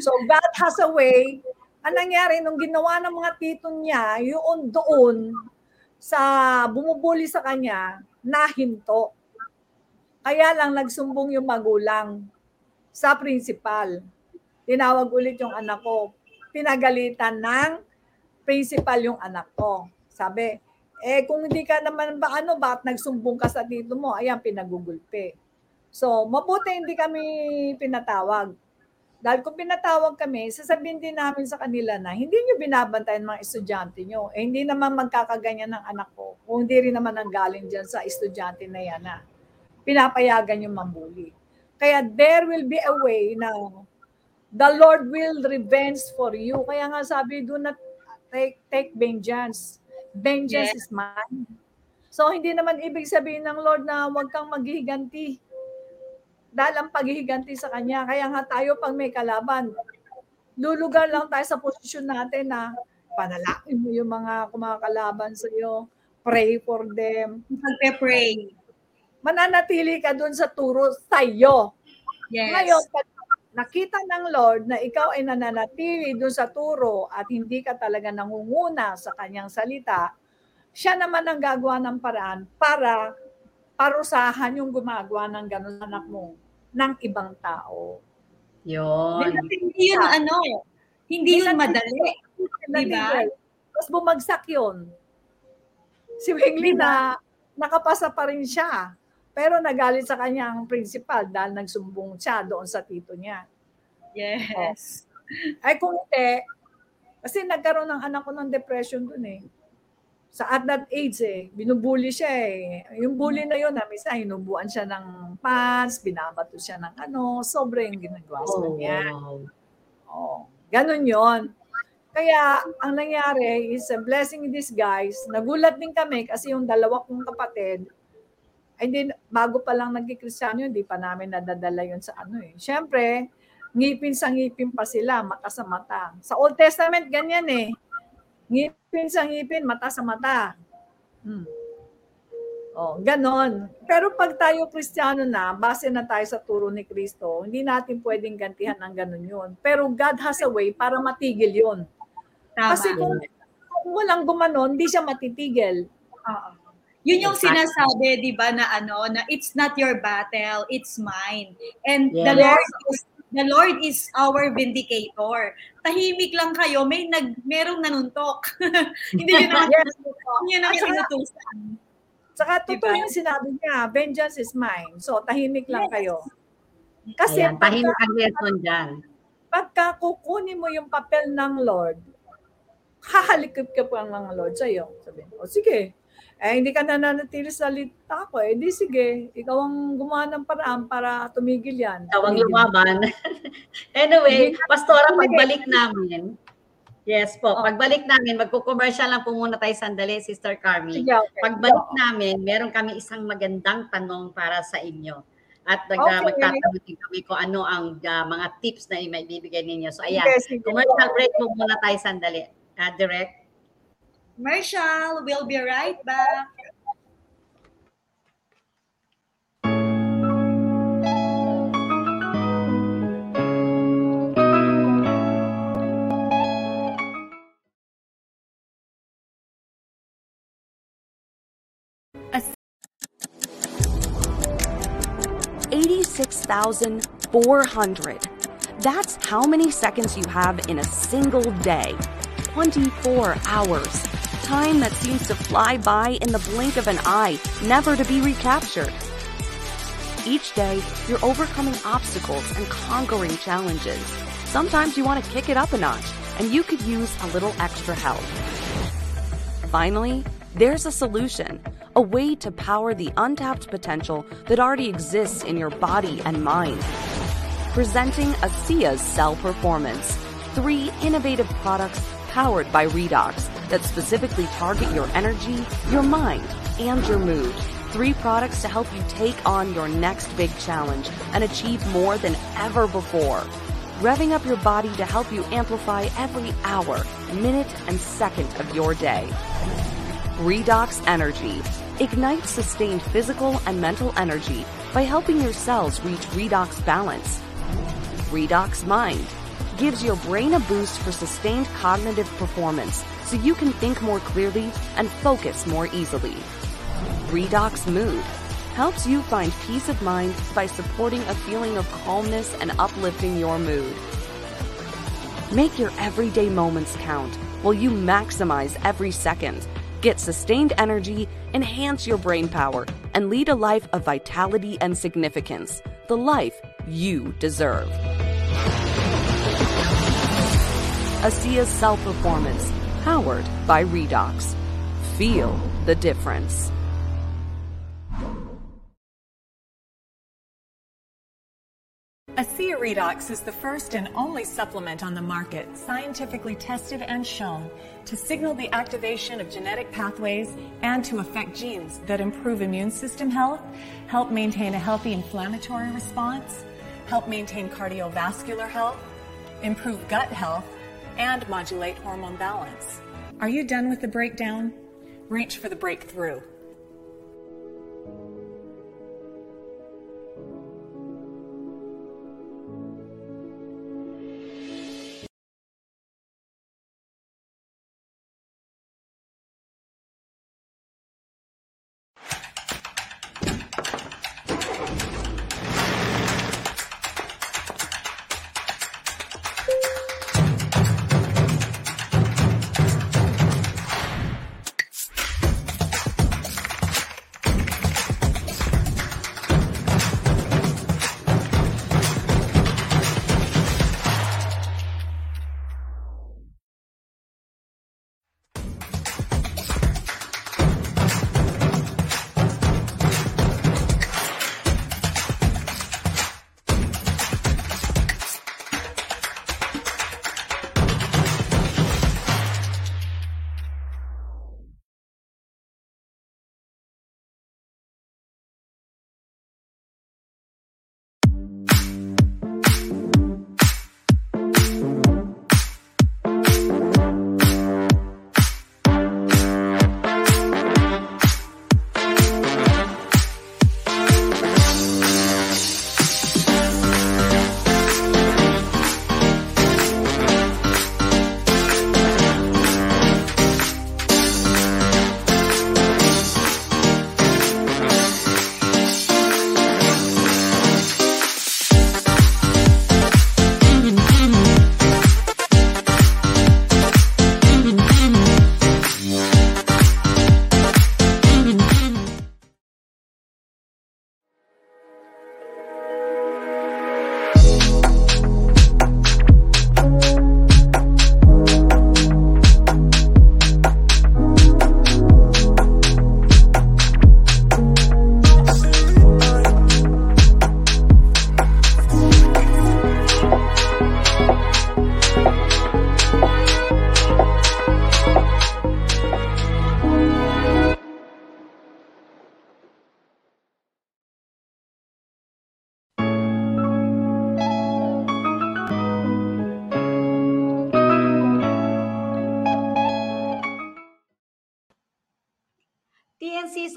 So God has a way. Ang nangyari, nung ginawa ng mga tito niya, yun doon, sa bumubuli sa kanya, nahinto. Kaya lang nagsumbong yung magulang sa principal. Tinawag ulit yung anak ko. Pinagalitan ng principal yung anak ko. Sabi, eh kung hindi ka naman ba ano, bakit nagsumbong ka sa tito mo? Ayan, pinagugulpe. So, mabuti hindi kami pinatawag. Dahil kung pinatawag kami, sasabihin din namin sa kanila na hindi nyo binabantayan mga estudyante nyo. Eh, hindi naman magkakaganyan ng anak ko. Kung hindi rin naman ang galing dyan sa estudyante na yan na pinapayagan yung mambuli. Kaya there will be a way na the Lord will revenge for you. Kaya nga sabi, do not take, take vengeance. Vengeance Yes. is mine. So, hindi naman ibig sabihin ng Lord na huwag kang maghihiganti. Dahil ang paghihiganti sa Kanya. Kaya nga tayo pag may kalaban, lulugar lang tayo sa posisyon natin na panalangin mo yung mga kumakalaban sa iyo. Pray for them. Magpe-pray. Mananatili ka dun sa turo sa iyo. Yes. Ngayon, nakita ng Lord na ikaw ay nananatili dun sa turo at hindi ka talaga nangunguna sa kanyang salita, siya naman ang gagawa ng paraan para parusahan yung gumagawa ng gano'n sa anak mo ng ibang tao. Yun. Hindi yun ano, hindi yun madali. Diba? Tapos bumagsak yun. Si Wingley na nakapasa pa rin siya. Pero nagalit sa kanya ang principal dahil nagsumbong siya doon sa tito niya. Yes. Ay kung hindi, kasi nagkaroon ng anak ko ng depression dun eh. Sa at that age eh, binubuli siya eh. Yung bully na yun, na minsan hinubuan siya ng pants, binabato siya ng ano, sobra yung ginagawa sa Oh, kanya. wow. Oh, ganun yon. Kaya ang nangyari is a blessing in disguise. Nagulat din kami kasi yung dalawa kong kapatid, ay hindi, bago pa lang nagkikristyano yun, hindi pa namin nadadala yun sa ano eh. Siyempre, ngipin sa ngipin pa sila, mata sa mata. Sa Old Testament, ganyan eh. Ngipin sa ngipin, mata sa mata. Hmm. Oh, ganon. Pero pag tayo kristyano na, base na tayo sa turo ni Kristo, hindi natin pwedeng gantihan ng ganon yun. Pero God has a way para matigil yun. Tama. Kasi kung, kung walang gumanon, hindi siya matitigil. Oo. Yun yung sinasabi, di ba, na ano, na it's not your battle, it's mine. And the Yes. Lord is the Lord is our vindicator. Tahimik lang kayo, may nag merong nanuntok. Hindi yun naman Yes. hindi yun sinutusan. Saka totoo Diba? yung sinabi niya, vengeance is mine. So, tahimik lang kayo. Kasi Ayan, tahimik pagka, ang lesson dyan. pagka kukunin mo yung papel ng Lord, hahalikip ka pa ng Lord sa'yo. Sabi, o sige, eh, hindi ka nananatili sa salita ko, eh di sige, ikaw ang gumawa ng paraan para tumigil yan. Tawang Tumigil. lumaban. anyway, Pastora, pagbalik namin, yes po, Oh. pagbalik namin, magko-commercial lang po muna tayo sandali, Sister Carmi. Okay. Pagbalik namin, meron kami isang magandang tanong para sa inyo. at nag, Okay. magtatanong din kami kung ano ang uh, mga tips na maibibigay ninyo. So ayan, sige. commercial break mo muna tayo sandali. Uh, direct. Commercial, we'll be right back. Eighty-six thousand four hundred. That's how many seconds you have in a single day. 24 hours. Time that seems to fly by in the blink of an eye, never to be recaptured. Each day, you're overcoming obstacles and conquering challenges. Sometimes you want to kick it up a notch, and you could use a little extra help. Finally, there's a solution a way to power the untapped potential that already exists in your body and mind. Presenting ASEA's Cell Performance, three innovative products powered by Redox that specifically target your energy, your mind, and your mood. Three products to help you take on your next big challenge and achieve more than ever before. Revving up your body to help you amplify every hour, minute, and second of your day. Redox Energy ignites sustained physical and mental energy by helping your cells reach redox balance. Redox Mind gives your brain a boost for sustained cognitive performance so you can think more clearly and focus more easily. Redox Mood helps you find peace of mind by supporting a feeling of calmness and uplifting your mood. Make your everyday moments count while you maximize every second. Get sustained energy, enhance your brain power, and lead a life of vitality and significance. The life you deserve. ASEA's Cell Performance, powered by Redox. Feel the difference. ASEA Redox is the first and only supplement on the market scientifically tested and shown to signal the activation of genetic pathways and to affect genes that improve immune system health, help maintain a healthy inflammatory response, help maintain cardiovascular health, improve gut health, and modulate hormone balance. Are you done with the breakdown? Reach for the breakthrough.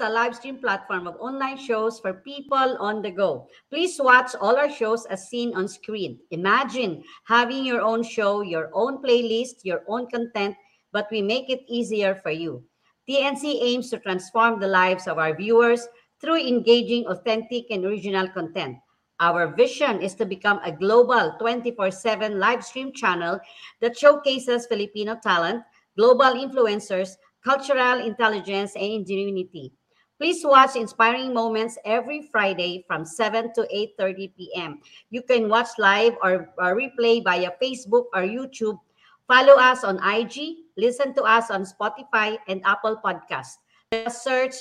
A live stream platform of online shows for people on the go. Please watch all our shows as seen on screen. Imagine having your own show, your own playlist, your own content, but we make it easier for you. TNC aims to transform the lives of our viewers through engaging, authentic, and original content. Our vision is to become a global 24 7 live stream channel that showcases Filipino talent, global influencers, cultural intelligence, and ingenuity. Please watch Inspiring Moments every Friday from 7 to 8.30 p.m. You can watch live or, or replay via Facebook or YouTube. Follow us on IG, listen to us on Spotify and Apple Podcasts. Just search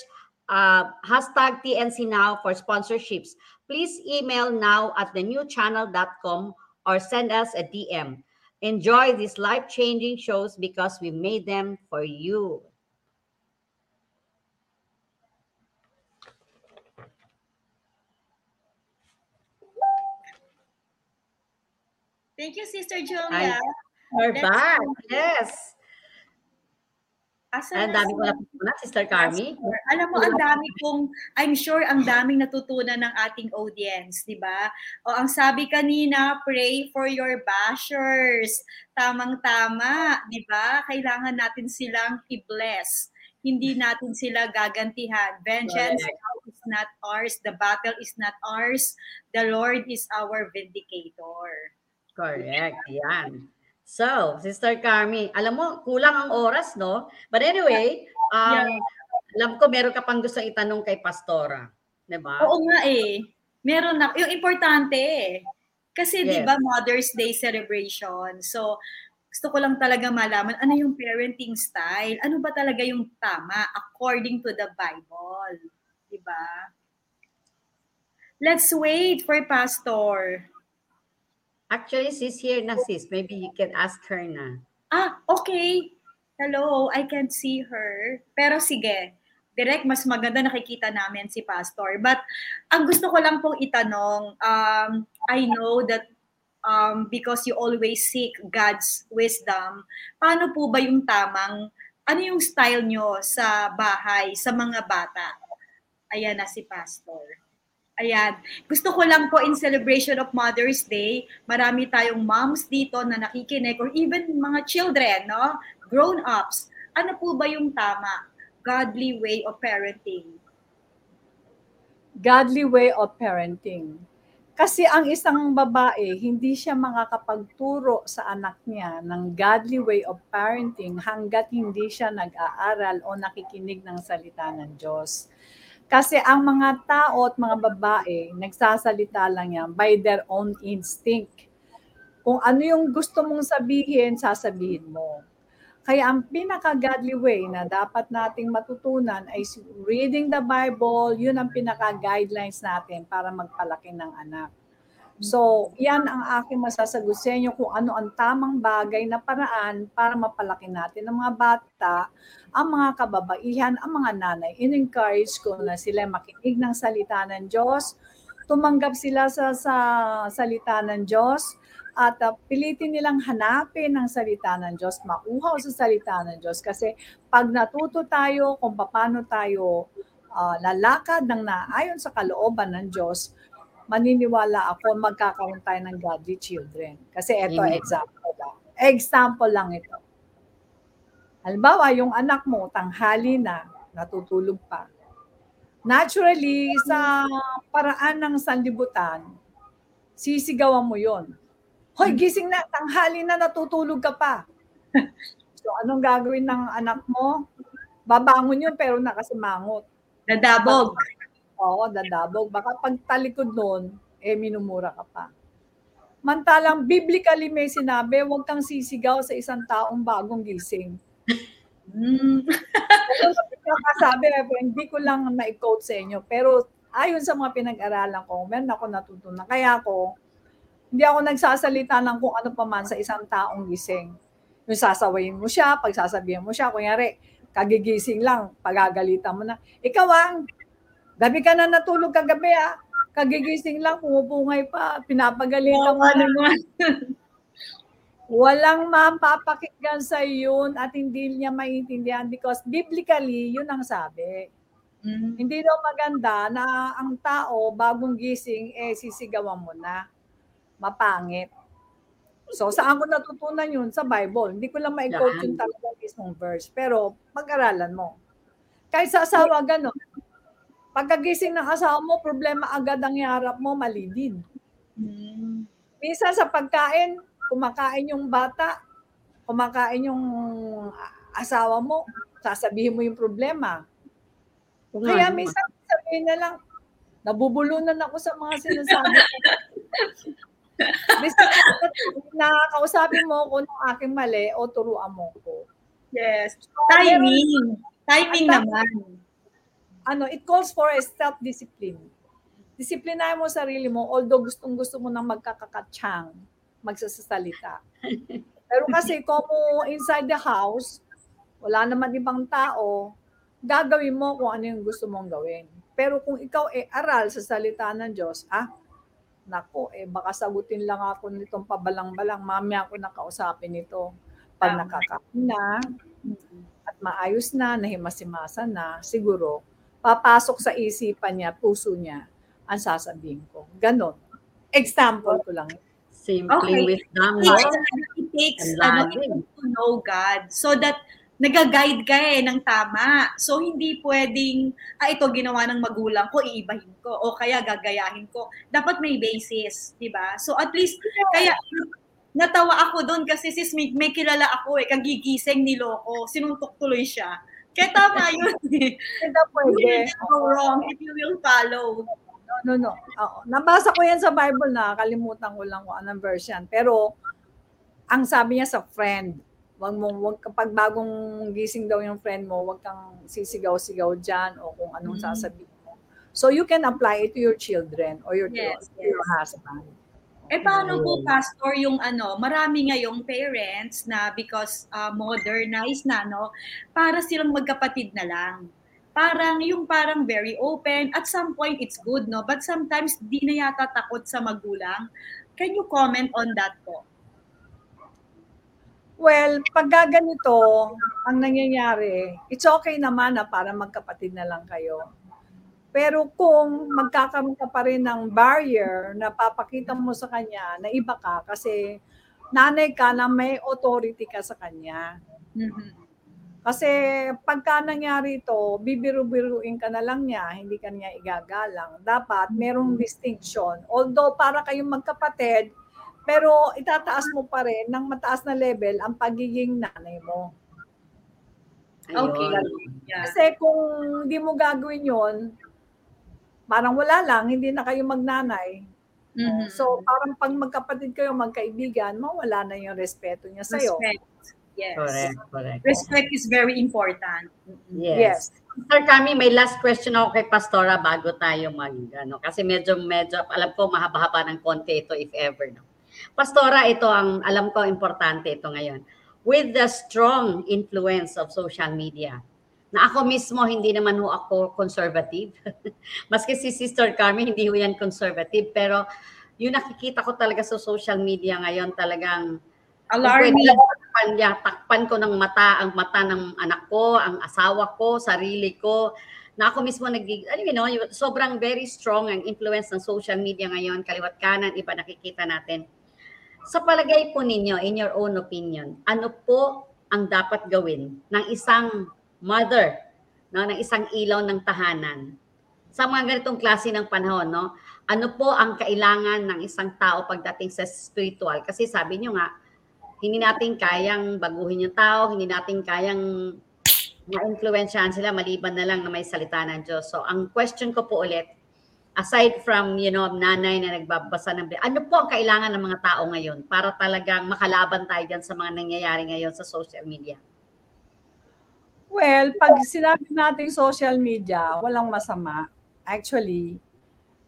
uh, hashtag TNC Now for sponsorships. Please email now at thenewchannel.com or send us a DM. Enjoy these life-changing shows because we made them for you. Thank you, Sister Julia. We're Let's back. go. Yes. Asan Ang dami ko natutunan, Sister Carmi. Alam mo, ang dami kong, I'm sure ang daming natutunan ng ating audience, di ba? O ang sabi kanina, pray for your bashers. Tamang-tama, di ba? Kailangan natin silang i-bless. Hindi natin sila gagantihan. Vengeance is not ours. The battle is not ours. The Lord is our vindicator. Correct. Yan. So, Sister Carmi, alam mo, kulang ang oras, no? But anyway, um, alam ko meron ka pang gusto itanong kay Pastora. Di ba? Oo nga eh. Meron na. Yung importante eh. Kasi di Yes. ba Mother's Day celebration. So, gusto ko lang talaga malaman ano yung parenting style. Ano ba talaga yung tama according to the Bible. Di ba? Let's wait for Pastor. Actually, sis here na sis. Maybe you can ask her na. Ah, okay. Hello, I can't see her. Pero sige, direct mas maganda nakikita namin si Pastor. But ang gusto ko lang pong itanong, um, I know that um, because you always seek God's wisdom, paano po ba yung tamang, ano yung style nyo sa bahay, sa mga bata? Ayan na si Pastor. Ayan. Gusto ko lang po in celebration of Mother's Day, marami tayong moms dito na nakikinig or even mga children, no? Grown-ups. Ano po ba yung tama? Godly way of parenting. godly way of parenting. Kasi ang isang babae, hindi siya makakapagturo sa anak niya ng godly way of parenting hanggat hindi siya nag-aaral o nakikinig ng salita ng Diyos. Kasi ang mga tao at mga babae, nagsasalita lang yan by their own instinct. Kung ano yung gusto mong sabihin, sasabihin mo. Kaya ang pinaka-godly way na dapat nating matutunan ay reading the Bible, yun ang pinaka-guidelines natin para magpalaki ng anak. So, yan ang aking masasagot sa inyo kung ano ang tamang bagay na paraan para mapalaki natin ang mga bata, ang mga kababaihan, ang mga nanay. In-encourage ko na sila makinig ng salita ng Diyos, tumanggap sila sa, sa salita ng Diyos, at uh, pilitin nilang hanapin ang salita ng Diyos, mauhaw sa salita ng Diyos. Kasi pag natuto tayo kung paano tayo uh, lalakad ng naayon sa kalooban ng Diyos, maniniwala ako magkakaroon tayo ng godly children. Kasi ito, Amen. example lang. Example lang ito. Halimbawa, yung anak mo, tanghali na, natutulog pa. Naturally, sa paraan ng sanlibutan, sisigawan mo yon. Hoy, gising na, tanghali na, natutulog ka pa. so, anong gagawin ng anak mo? Babangon yun, pero nakasimangot. Dadabog. Oo, dadabog. Baka pag talikod nun, eh, minumura ka pa. Mantalang, biblically may sinabi, huwag kang sisigaw sa isang taong bagong gising. Mm. Sabi, hindi ko lang na-quote sa inyo. Pero ayon sa mga pinag-aralan ko, meron ako natutunan. Kaya ako, hindi ako nagsasalita ng kung ano pa man sa isang taong gising. Yung sasawayin mo siya, pagsasabihan mo siya, kunyari, kagigising lang, pagagalitan mo na. Ikaw ang, gabi ka na natulog kagabi ah. Kagigising lang, pumupungay pa, pinapagalitan mo na. Walang mapapakinggan sa yun at hindi niya maintindihan because biblically, yun ang sabi. Mm. Hindi daw maganda na ang tao bagong gising eh sisigawan mo na. Mapangit. So saan ko natutunan yun? Sa Bible. Hindi ko lang ma-quote yung talagang mismong verse. Pero pag-aralan mo. Kahit sa asawa, gano'n. Pagkagising ng asawa mo, problema agad ang iharap mo, mali din. Mm. Minsan sa pagkain, kumakain yung bata, kumakain yung asawa mo, sasabihin mo yung problema. Kaya nga, minsan sabihin na lang, nabubulunan ako sa mga sinasabi ko. Minsan, nakakausapin mo ko ng aking mali o turuan mo ko. Yes. So, Timing. Timing naman. Ano, it calls for a self-discipline. Disiplinahin mo sarili mo, although gustong gusto mo nang magkakakatsyang, magsasalita. Pero kasi kung inside the house, wala naman ibang tao, gagawin mo kung ano yung gusto mong gawin. Pero kung ikaw eh aral sa salita ng Diyos, ah, nako, eh baka sagutin lang ako nitong pabalang-balang, mamaya ako nakausapin ito. Pag nakakain na, at maayos na, nahimasimasa na, siguro, papasok sa isipan niya, puso niya, ang sasabihin ko. Ganon. Example ko lang. Simple Okay. wisdom, It no? takes, it takes ano, to know God so that nag-guide ka eh ng tama. So, hindi pwedeng, ah, ito ginawa ng magulang ko, iibahin ko. O kaya gagayahin ko. Dapat may basis, di ba? So, at least, kaya, natawa ako doon kasi sis, may, may kilala ako eh, kagigising niloko, sinuntok tuloy siya. Kaya tama yun eh. You pwede. will go wrong if you will follow. No, no. Oo. Nabasa ko yan sa Bible na kalimutan ko lang kung anong version. Pero, ang sabi niya sa friend, wag mo wag kapag bagong gising daw yung friend mo, wag kang sisigaw-sigaw diyan o kung anong Mm. sasabihin mo. So you can apply it to your children or your, Yes, to your yes. husband. Eh paano po pastor yung ano, marami ngayong parents na because uh, modernized na no, para silang magkapatid na lang. Parang yung parang very open at some point it's good no, but sometimes di na yata takot sa magulang. Can you comment on that po? Well, pag ganito, ang nangyayari, it's okay naman na para magkapatid na lang kayo. Pero kung magkakaroon ka pa rin ng barrier na papakita mo sa kanya na iba ka kasi nanay ka na may authority ka sa kanya. Mhm. Kasi pagka nangyari ito, bibiru-biruin ka na lang niya, hindi ka niya igagalang. Dapat merong distinction. Although para kayong magkapatid, pero itataas mo pa rin ng mataas na level ang pagiging nanay mo. Okay. Ayun. Yeah. Kasi kung hindi mo gagawin yon parang wala lang, hindi na kayo magnanay. Mhm. So parang pag magkapatid kayo, magkaibigan, mawala na yung respeto niya sa'yo. respect. Yes. Correct, correct. Respect is very important. Yes. Yes. Sir Kami, may last question ako kay Pastora bago tayo mag, ano, kasi medyo, medyo, alam ko mahaba-haba ng konti ito if ever, no? Pastora, ito ang, alam ko, importante ito ngayon. With the strong influence of social media, na ako mismo, hindi naman ho ako conservative. Maski si Sister Carmen, hindi ho yan conservative. Pero yung nakikita ko talaga sa social media ngayon, talagang Alarming. Takpan, yeah, takpan ko ng mata, ang mata ng anak ko, ang asawa ko, sarili ko. Na ako mismo nag ano you know, sobrang very strong ang influence ng social media ngayon, kaliwat kanan, iba nakikita natin. Sa palagay po ninyo, in your own opinion, ano po ang dapat gawin ng isang mother, no, ng isang ilaw ng tahanan? Sa mga ganitong klase ng panahon, no? Ano po ang kailangan ng isang tao pagdating sa spiritual? Kasi sabi nyo nga, hindi natin kayang baguhin yung tao, hindi natin kayang ma-influensyahan sila maliban na lang na may salita ng Diyos. So, ang question ko po ulit, aside from, you know, nanay na nagbabasa ng ano po ang kailangan ng mga tao ngayon para talagang makalaban tayo dyan sa mga nangyayari ngayon sa social media? Well, pag sinabi natin social media, walang masama. Actually,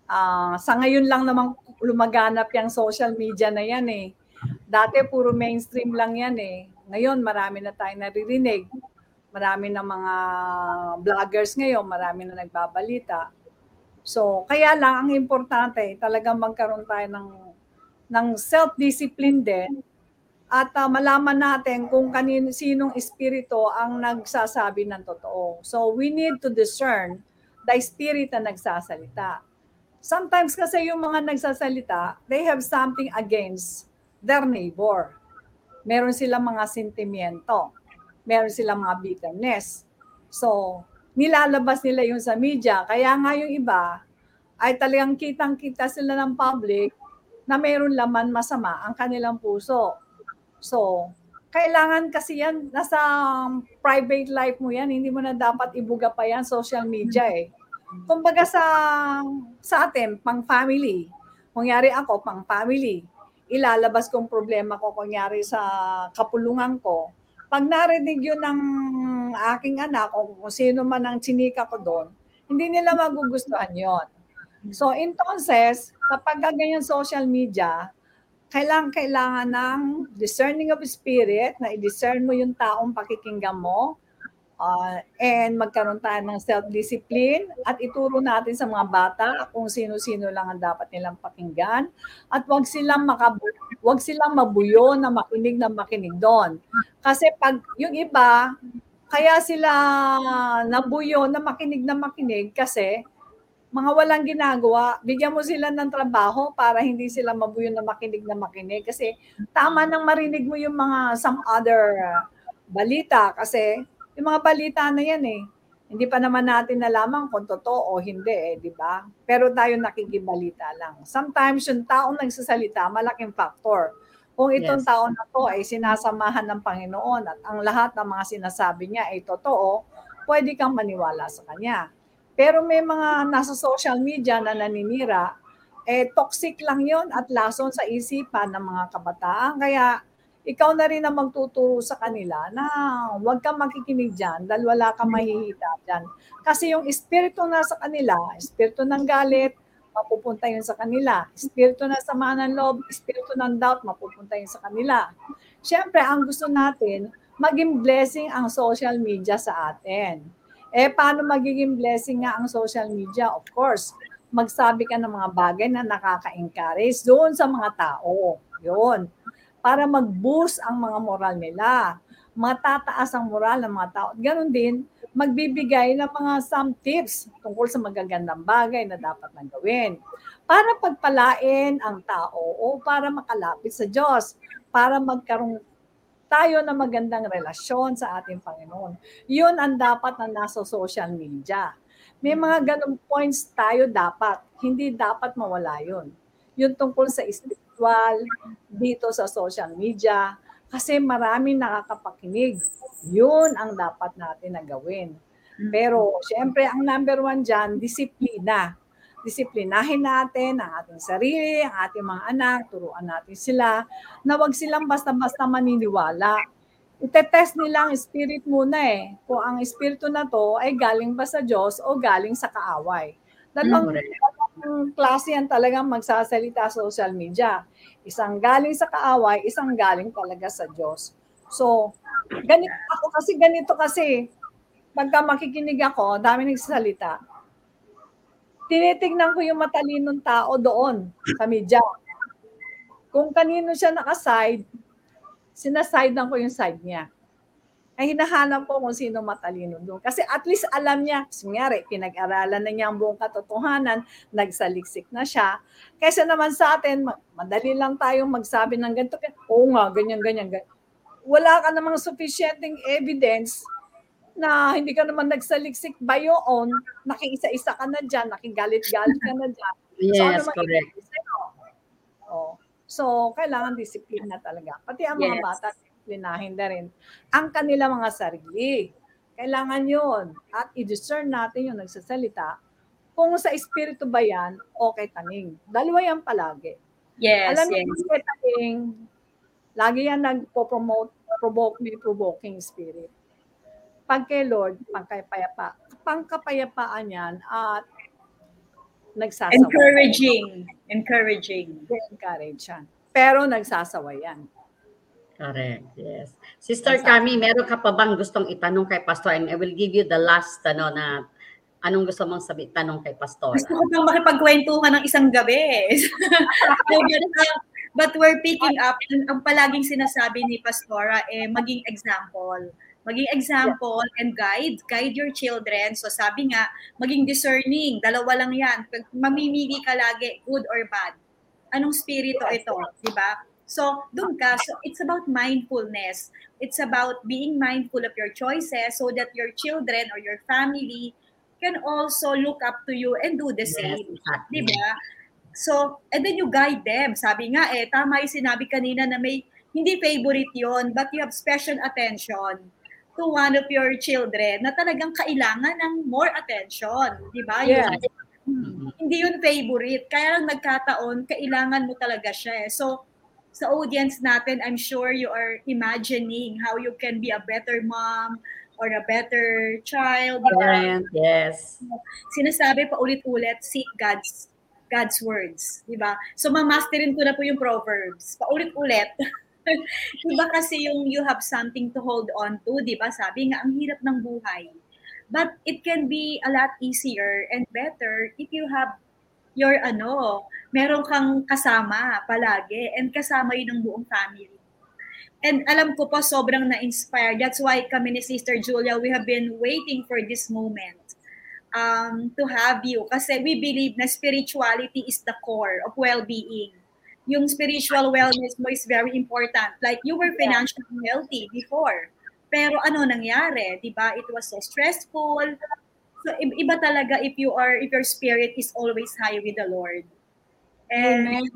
ah, sa ngayon lang naman lumaganap yung social media na yan eh. Dati puro mainstream lang yan eh. Ngayon marami na tayong naririnig. Marami na mga vloggers ngayon, marami na nagbabalita. So, kaya lang ang importante, talagang magkaroon tayo ng ng self-discipline din at ah, malaman natin kung kanin sinong espiritu ang nagsasabi ng totoo. So we need to discern the spirit na nagsasalita. Sometimes kasi yung mga nagsasalita, they have something against their neighbor. Meron silang mga sentimiento. Meron silang mga bitterness. So, nilalabas nila yung sa media. Kaya nga yung iba, ay talagang kitang-kita sila ng public na mayroon laman masama ang kanilang puso. So, kailangan kasi yan, nasa private life mo yan, hindi mo na dapat ibuga pa yan social media eh. Kumbaga sa, sa atin, pang family, kunyari ako, pang family, ilalabas kong problema ko, kunyari sa kapulungan ko, pag narinig yun ng aking anak o kung sino man ang chinika ko doon, hindi nila magugustuhan yon. So, entonces, kapag ganyan social media, kailangan kailangan ng discerning of spirit na i-discern mo yung taong pakikinggan mo uh, and magkaroon tayo ng self-discipline at ituro natin sa mga bata kung sino-sino lang ang dapat nilang pakinggan at wag silang makabu- wag silang mabuyo na makinig na makinig doon. Kasi pag yung iba kaya sila nabuyo na makinig na makinig kasi mga walang ginagawa, bigyan mo sila ng trabaho para hindi sila mabuyo na makinig na makinig. Kasi tama nang marinig mo yung mga some other uh, balita kasi yung mga balita na yan eh. Hindi pa naman natin nalaman kung totoo o hindi eh, di ba? Pero tayo nakikibalita lang. Sometimes yung taong nagsasalita, malaking factor. Kung itong Yes. tao na to ay sinasamahan ng Panginoon at ang lahat ng mga sinasabi niya ay totoo, pwede kang maniwala sa kanya. Pero may mga nasa social media na naninira, eh toxic lang yon at lason sa isipan ng mga kabataan. Kaya ikaw na rin ang magtuturo sa kanila na huwag kang makikinig dyan dahil wala kang mahihita dyan. Kasi yung espiritu na sa kanila, espiritu ng galit, mapupunta yun sa kanila. Espiritu na sama ng loob, espiritu ng doubt, mapupunta yun sa kanila. Siyempre, ang gusto natin, maging blessing ang social media sa atin. Eh, paano magiging blessing nga ang social media? Of course, magsabi ka ng mga bagay na nakaka-encourage doon sa mga tao. Yun. Para mag-boost ang mga moral nila. Matataas ang moral ng mga tao. Ganon din, magbibigay ng mga some tips tungkol sa magagandang bagay na dapat nang gawin. Para pagpalain ang tao o para makalapit sa Diyos. Para magkaroon tayo na magandang relasyon sa ating Panginoon. Yun ang dapat na nasa social media. May mga ganong points tayo dapat. Hindi dapat mawala yun. Yun tungkol sa spiritual, dito sa social media, kasi maraming nakakapakinig. Yun ang dapat natin na gawin. Pero, syempre, ang number one dyan, disiplina. Disiplinahin natin ang ating sarili, ang ating mga anak, turuan natin sila na wag silang basta-basta maniniwala. Itetest nila ang spirit muna eh. Kung ang espiritu na to ay galing ba sa Diyos o galing sa kaaway. Dalawang, dalawang klase yan talagang magsasalita sa social media. Isang galing sa kaaway, isang galing talaga sa Diyos. So, ganito ako kasi ganito kasi pagka makikinig ako, dami nagsasalita. Tinitignan ko yung matalinong tao doon sa media. Kung kanino siya nakaside, sinasidean ko yung side niya. Ay hinahanap ko kung sino matalino doon. Kasi at least alam niya, kunyari, pinag-aralan na niya ang buong katotohanan, nagsaliksik na siya. Kaysa naman sa atin, ma- madali lang tayong magsabi ng ganito. Oo nga, ganyan, ganyan, ganyan. Wala ka namang sufficienting evidence na hindi ka naman nagsaliksik by your own, nakiisa-isa ka na dyan, nakigalit-galit ka na dyan. So, ano Yes, correct. Oh. So, kailangan disiplina talaga. Pati ang mga Yes. bata, disiplinahin na rin ang kanila mga sarili. Kailangan yon At i-discern natin yung nagsasalita. Kung sa espiritu ba yan, okay taning. Dalawa yan palagi. Yes, Alam niyo, yes. kay taning, lagi yan nagpo-promote, provoke me, provoking spirit. Pag kay Lord, pangkapayapa, pangkapayapaan yan at nagsasawa. Encouraging. Encouraging. Encourage yan. Pero nagsasawa yan. Correct, yes. Sister Cami, meron ka pa bang gustong itanong kay Pastor? And I will give you the last ano na anong gusto mong sabi tanong kay Pastor. Gusto ko bang makipagkwentuhan ng isang gabi. but, uh, but we're picking up, ang, ang palaging sinasabi ni Pastora, eh, maging example. Maging example and guide. Guide your children. So sabi nga, maging discerning. Dalawa lang yan. Pag Mamimili ka lagi, good or bad. Anong spirito ito? Di ba? So, doon ka. So, it's about mindfulness. It's about being mindful of your choices so that your children or your family can also look up to you and do the Yes, same. exactly. Di ba? So, and then you guide them. Sabi nga eh, tama yung sinabi kanina na may hindi favorite yon but you have special attention to one of your children na talagang kailangan ng more attention. Di ba? Yun. Yes. Hmm. Hindi yun favorite. Kaya lang nagkataon, kailangan mo talaga siya. eh. So, sa audience natin, I'm sure you are imagining how you can be a better mom or a better child. Parent, yes. sinasabi pa ulit-ulit, seek God's God's words, di ba? So mamasterin ko na po yung Proverbs, paulit-ulit. di ba kasi yung you have something to hold on to, di ba? Sabi nga, ang hirap ng buhay. But it can be a lot easier and better if you have your ano, meron kang kasama palagi and kasama yun ng buong family. And alam ko po sobrang na-inspire. That's why kami ni Sister Julia, we have been waiting for this moment um, to have you. Kasi we believe na spirituality is the core of well-being. Yung spiritual wellness mo is very important. Like you were financially healthy before. Pero ano nangyari? 'Di ba? It was so stressful. So iba talaga if you are if your spirit is always high with the Lord. And Amen.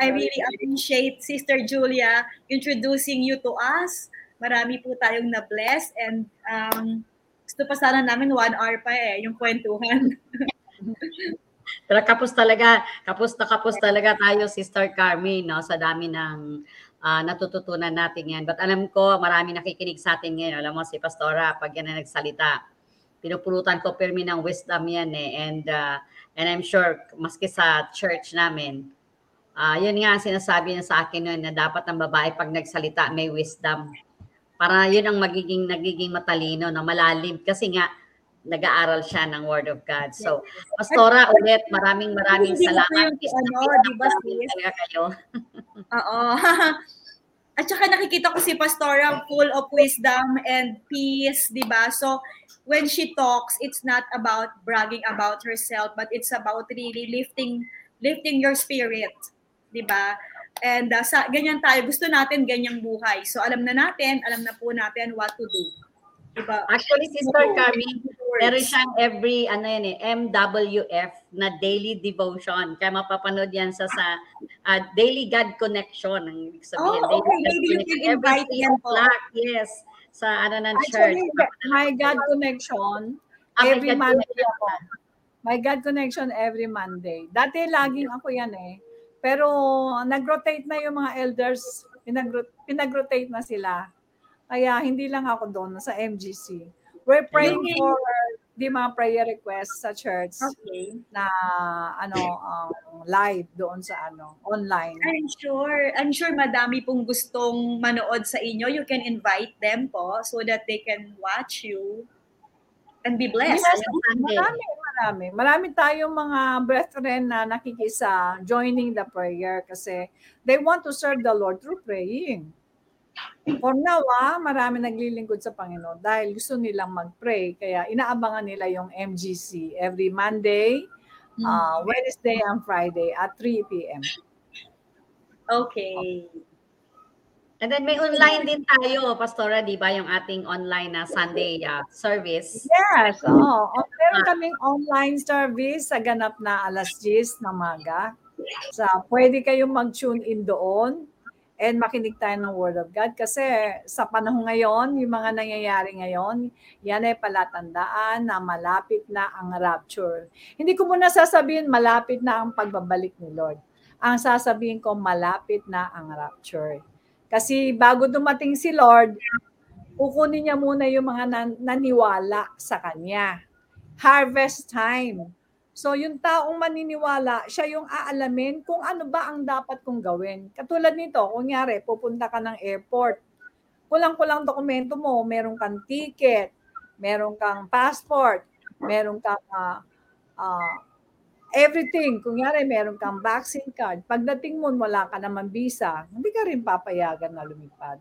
I really appreciate Sister Julia introducing you to us. Marami po tayong na-bless and um, gusto pa sana namin one hour pa eh, yung kwentuhan. Pero kapos talaga, kapos na kapos talaga tayo, Sister Carmi, no? Sa dami ng ah, natututunan natin yan. But alam ko, marami nakikinig sa atin ngayon. Alam mo, si Pastora, pag yan na nagsalita, pinupulutan ko pirmi ng wisdom yan eh. And, ah, and I'm sure, maski sa church namin, ah yun nga ang sinasabi niya sa akin noon na dapat ang babae pag nagsalita may wisdom. Para yun ang magiging nagiging matalino, na malalim. Kasi nga, nag-aaral siya ng Word of God. So, Pastora, ulit, maraming maraming Hindi salamat. yung ano, di ba, sis? Kayo. Oo. At saka nakikita ko si Pastora full of wisdom and peace, di ba? So, when she talks, it's not about bragging about herself, but it's about really lifting lifting your spirit, di ba? And uh, sa ganyan tayo, gusto natin ganyang buhay. So, alam na natin, alam na po natin what to do. Di ba? Actually, Sister Carmi, Words. meron siyang every, ano yan eh, MWF na daily devotion. Kaya mapapanood yan sa, sa ah, Daily God Connection. Ang ibig sabihin, Oh, okay. God Maybe you can invite them po. Yes. Sa ano ng church. Actually, my God connection, Ah, every God Monday Connection ako. My God connection every Monday. Dati laging ako yan eh. Pero nag-rotate na yung mga elders, pinag- pinag-rotate na sila. Kaya hindi lang ako doon sa MGC. We're praying for the mga prayer requests sa church Okay. na ano um, live doon sa ano online. I'm sure, I'm sure madami pong gustong manood sa inyo. You can invite them po so that they can watch you and be blessed. Yes, marami, marami. Marami tayong mga brethren na nakikisa joining the prayer kasi they want to serve the Lord through praying. For now, ah, marami naglilingkod sa Panginoon dahil gusto nilang mag-pray. Kaya inaabangan nila yung MGC every Monday, uh, Wednesday, and Friday at 3 p.m. Okay. And then may online din tayo, Pastora, di ba? Yung ating online na Sunday ah, service. Yes, oo. Oh, meron kaming online service sa ganap na alas 10 ng maga. Sa pwede kayong mag-tune in doon and makinig tayo ng Word of God kasi sa panahon ngayon, yung mga nangyayari ngayon, yan ay palatandaan na malapit na ang rapture. Hindi ko muna sasabihin malapit na ang pagbabalik ni Lord. Ang sasabihin ko malapit na ang rapture. Kasi bago dumating si Lord, kukunin niya muna yung mga nan- naniwala sa kanya. Harvest time. So yung taong maniniwala, siya yung aalamin kung ano ba ang dapat kong gawin. Katulad nito, kunyari, pupunta ka ng airport. Kulang-kulang dokumento mo, meron kang ticket, meron kang passport, meron kang ah, ah, everything. Kunyari, meron kang vaccine card. Pagdating mo, wala ka naman visa, hindi ka rin papayagan na lumipad.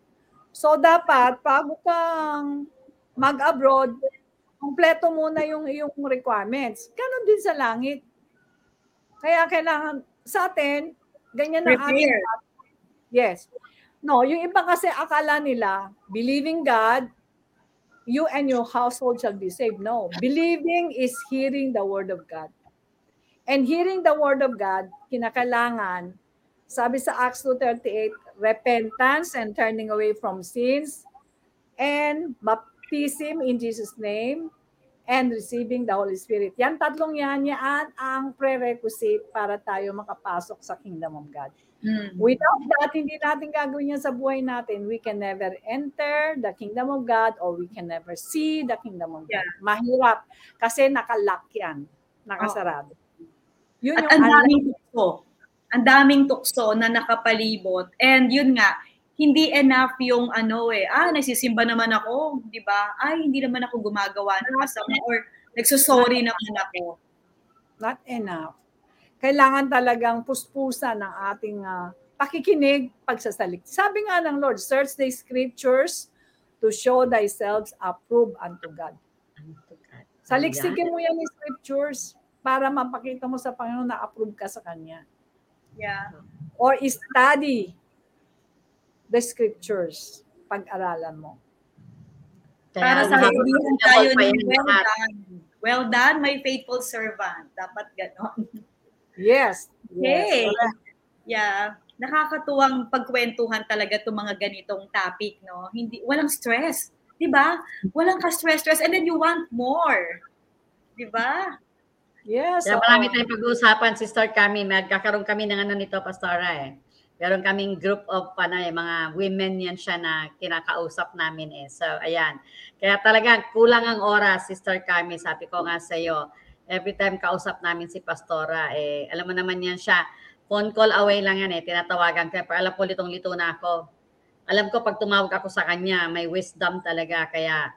So dapat, bago kang mag-abroad, kompleto muna yung iyong requirements. Ganon din sa langit. Kaya kailangan sa atin, ganyan ang ating. Yes. No, yung iba kasi akala nila, believing God, you and your household shall be saved. No, believing is hearing the word of God. And hearing the word of God, kinakailangan, sabi sa Acts 2.38, repentance and turning away from sins, and baptism in Jesus' name, and receiving the Holy Spirit. Yan tatlong yan, yan ang prerequisite para tayo makapasok sa kingdom of God. Mm. Without that, hindi natin gagawin yan sa buhay natin. We can never enter the kingdom of God or we can never see the kingdom of God. Mahirap kasi nakalock yan. Nakasarado. Yun At yung ang unlock. daming tukso. Ang daming tukso na nakapalibot. And yun nga, hindi enough yung ano eh, ah, nagsisimba naman ako, di ba? Ay, hindi naman ako gumagawa ng masama or nagsusorry naman ako. Not enough. Kailangan talagang puspusan ng ating ah, pakikinig, pagsasalit. Sabi nga ng Lord, search the scriptures to show thyself approved unto God. Saliksikin mo yan yung scriptures para mapakita mo sa Panginoon na approve ka sa Kanya. Yeah. Or study the scriptures. Pag-aralan mo. Para Kaya sa nakaka- sabihin tayo ng well done. Well done, my faithful servant. Dapat ganon. Yes. Okay. yes. Yeah. Nakakatuwang pagkwentuhan talaga itong mga ganitong topic, no? Hindi, walang stress. Di ba? Walang ka-stress-stress and then you want more. Di ba? Yes. Kaya oo. marami tayong pag-uusapan, Sister Kami. Magkakaroon kami ng ano nito, Pastora eh. Meron kaming group of ano, eh, mga women yan siya na kinakausap namin eh. So, ayan. Kaya talaga, kulang ang oras, Sister Kami. Sabi ko nga sa iyo, every time kausap namin si Pastora, eh, alam mo naman yan siya, phone call away lang yan eh, tinatawagan ko. Pero alam ko, litong-lito na ako. Alam ko, pag tumawag ako sa kanya, may wisdom talaga. Kaya,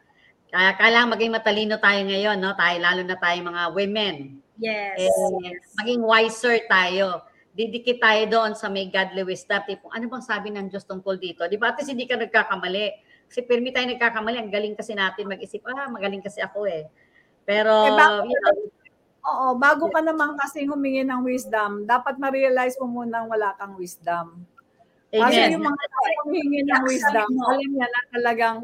kaya kailangan maging matalino tayo ngayon, no? Tayo, lalo na tayo mga women Yes. eh, maging wiser tayo. Didikit tayo doon sa may godly wisdom. Tipo, ano bang sabi ng Diyos tungkol dito? Di ba? At hindi ka nagkakamali. Kasi pirmi tayo nagkakamali. Ang galing kasi natin mag-isip, ah, magaling kasi ako eh. Pero, Eh, bakit- you know, Oo, bago ka naman kasi humingi ng wisdom, dapat ma-realize mo muna wala kang wisdom. Kasi amen. yung mga tao humingi ng wisdom, alam niya na talagang,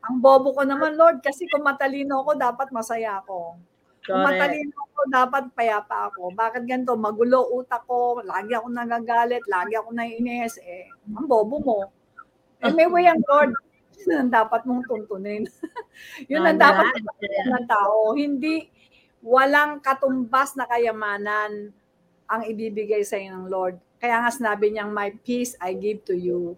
ang bobo ko naman, Lord, kasi kung matalino ako, dapat masaya ako. Kung matalino ako, dapat payapa ako. Bakit ganito? Magulo utak ko, lagi ako nagagalit, lagi ako naiinis. Eh, ang bobo mo. Eh, may way ang Lord. Yun ang dapat mong tuntunin. Yun ang dapat ng tao. Hindi, walang katumbas na kayamanan ang ibibigay sa iyo ng Lord. Kaya nga sinabi niyang, my peace I give to you.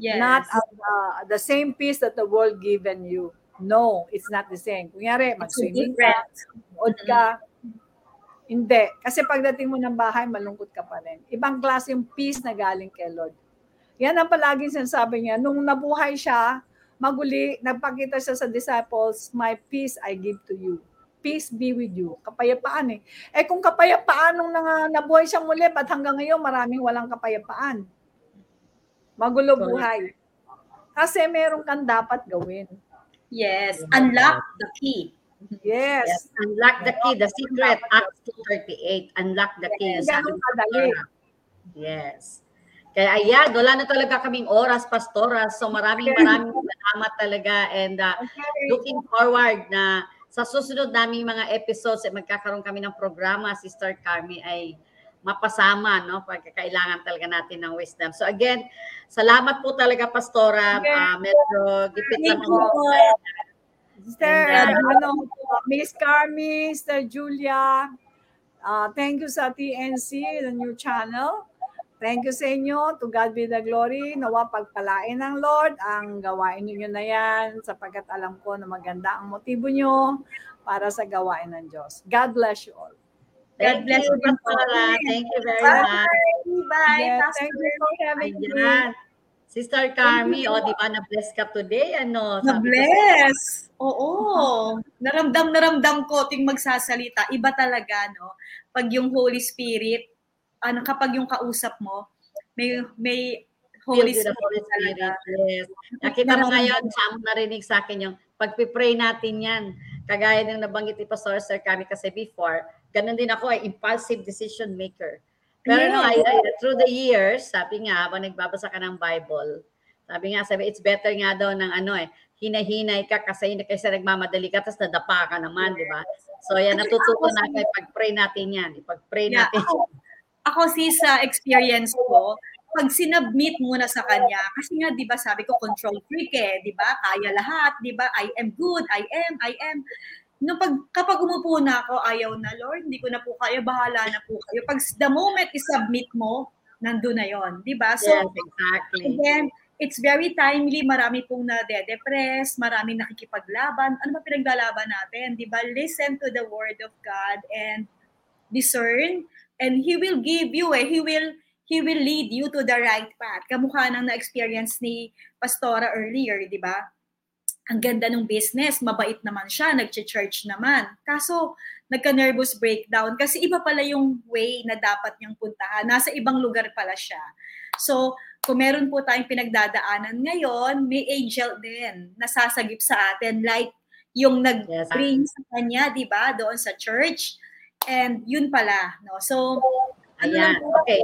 Yes. Not uh, the same peace that the world given you. No, it's not the same. Kunyari, mag-swimming ka. Odd ka. Hindi. Kasi pagdating mo ng bahay, malungkot ka pa rin. Ibang klase yung peace na galing kay Lord. Yan ang palaging sinasabi niya. Nung nabuhay siya, maguli, nagpakita siya sa disciples, my peace I give to you. Peace be with you. Kapayapaan eh. Eh kung kapayapaan nung nang, nabuhay siyang muli, ba't hanggang ngayon maraming walang kapayapaan? Magulo buhay. Kasi meron kang dapat gawin. Yes. Unlock the key. Yes. Yes. Unlock the key, the secret, Acts 2.38. Unlock the key. sabi. Pastora. Yes. Kaya ayan, wala na talaga kaming oras, Pastora. So maraming maraming salamat talaga and uh, Okay. looking forward na sa susunod naming mga episodes eh, magkakaroon kami ng programa, Sister Carmi ay mapasama, no? Pagka kailangan talaga natin ng wisdom. So again, salamat po talaga, Pastora. Okay. Ah, medyo gipit na po. Sister, And, uh, ano, Miss Carmi, Sister Julia, uh, thank you sa TNC, the new channel. Thank you sa inyo. To God be the glory. Nawa pagpalain ng Lord ang gawain ninyo na yan sapagkat alam ko na maganda ang motibo nyo para sa gawain ng Diyos. God bless you all. God Thank bless you. Pastora. Thank you very Bye. much. Bye. Pastor. thank you for having me. Ayan. Sister Carmi, o di ba na-bless ka today? Ano? Na-bless. Oo. Naramdam naramdam ko ting magsasalita. Iba talaga, no? Pag yung Holy Spirit, ano, kapag yung kausap mo, may may Holy Spirit, Holy Spirit. Yes. Nakita mo ngayon, sa narinig sa akin yung pagpipray natin yan. Kagaya ng nabanggit ni Pastor Sir kami kasi before, ganun din ako ay impulsive decision maker. Pero no, I, I, through the years, sabi nga, habang nagbabasa ka ng Bible, sabi nga, sabi, it's better nga daw ng ano eh, hinahinay ka kasi kasi nagmamadali ka, tapos nadapa ka naman, di ba? So yan, natututo na kayo pag-pray natin yan. Pag-pray Yeah, natin. ako, ako sis, sa experience ko, pag sinubmit mo na sa kanya, kasi nga, di ba, sabi ko, control freak eh, di ba? Kaya lahat, di ba? I am good, I am, I am. No, pag, kapag umupo na ako, ayaw na, Lord, hindi ko na po kaya, bahala na po kayo. Pag the moment i-submit mo, nandun na yon di ba? So, yes, exactly. Again, it's very timely. Marami pong nade-depress, marami nakikipaglaban. Ano ba pinaglalaban natin? Di ba? Listen to the word of God and discern and He will give you eh. He will He will lead you to the right path. Kamukha ng na-experience ni Pastora earlier, di ba? Ang ganda ng business, mabait naman siya, nag-church naman. Kaso, nagka-nervous breakdown kasi iba pala yung way na dapat niyang puntahan. Nasa ibang lugar pala siya. So, kung meron po tayong pinagdadaanan ngayon, may angel din nasasagip sa atin like yung nag-bring sa kanya, di ba, doon sa church. And yun pala, no? So, ano lang Ayan, po, okay.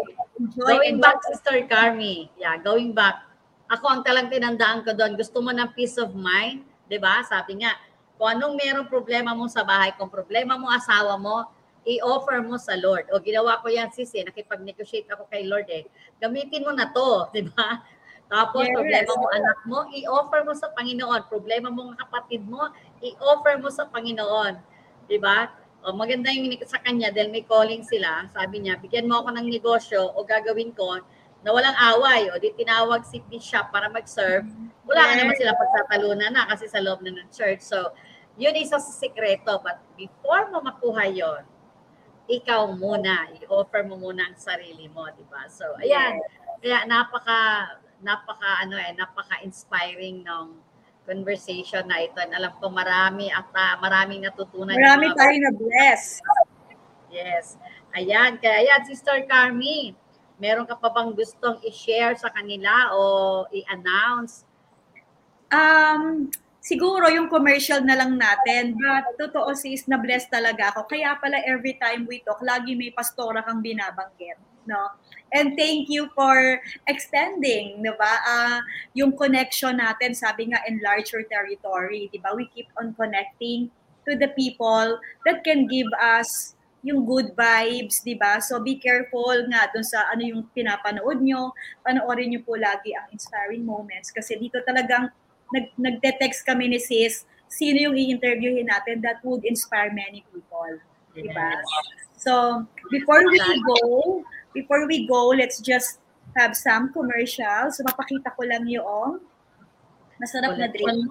Going back, Sister Carmi. Yeah, going back. Ako ang talang tinandaan ko doon, gusto mo ng peace of mind, 'di ba? Sabi nga, kung anong merong problema mo sa bahay, kung problema mo asawa mo, i-offer mo sa Lord. O ginawa ko yan, sis, eh, nakipag-negotiate ako kay Lord eh. Gamitin mo na to, 'di ba? Tapos, Yes. problema mo anak mo, i-offer mo sa Panginoon. Problema mo ng kapatid mo, i-offer mo sa Panginoon. 'Di ba? O, maganda yung sa kanya dahil may calling sila. Sabi niya, bigyan mo ako ng negosyo o gagawin ko na walang away. O di tinawag si Bishop para mag-serve. Wala ka naman sila pagsatalunan na kasi sa loob na ng church. So, yun isa sa sikreto. But before mo makuha yon ikaw muna, i-offer mo muna ang sarili mo, di ba? So, ayan. Kaya napaka, napaka, ano eh, napaka-inspiring ng conversation na ito. And alam ko marami at ah, maraming natutunan. marami mga tayong na-bless. Yes. Ayan. Kaya ayan, Sister Carmi, meron ka pa bang gustong i-share sa kanila o i-announce? Um, siguro yung commercial na lang natin. But totoo sis, na-bless talaga ako. Kaya pala every time we talk, lagi may pastora kang binabanggit. No? And thank you for extending, di ba? Ah, yung connection natin, sabi nga, enlarge your territory, di ba? We keep on connecting to the people that can give us yung good vibes, di ba? So be careful nga dun sa ano yung pinapanood nyo. Panoorin nyo po lagi ang inspiring moments kasi dito talagang nag nagte-text kami ni sis, sino yung i-interviewin natin that would inspire many people. Di ba? So, before we go, before we go, let's just have some commercials. So, mapakita ko lang yung masarap na drink.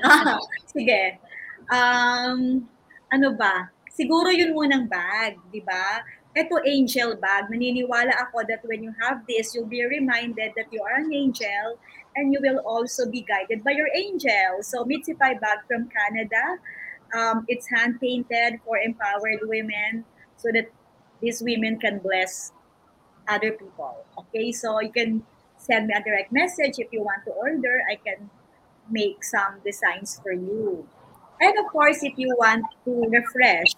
Ah, Sige. Um, ano ba? Siguro yun munang bag, di ba? Ito, angel bag. Naniniwala ako that when you have this, you'll be reminded that you are an angel and you will also be guided by your angel. So, Mitsify bag from Canada. Um, it's hand-painted for empowered women so that these women can bless other people. Okay, so you can send me a direct message if you want to order. I can make some designs for you. And of course, if you want to refresh,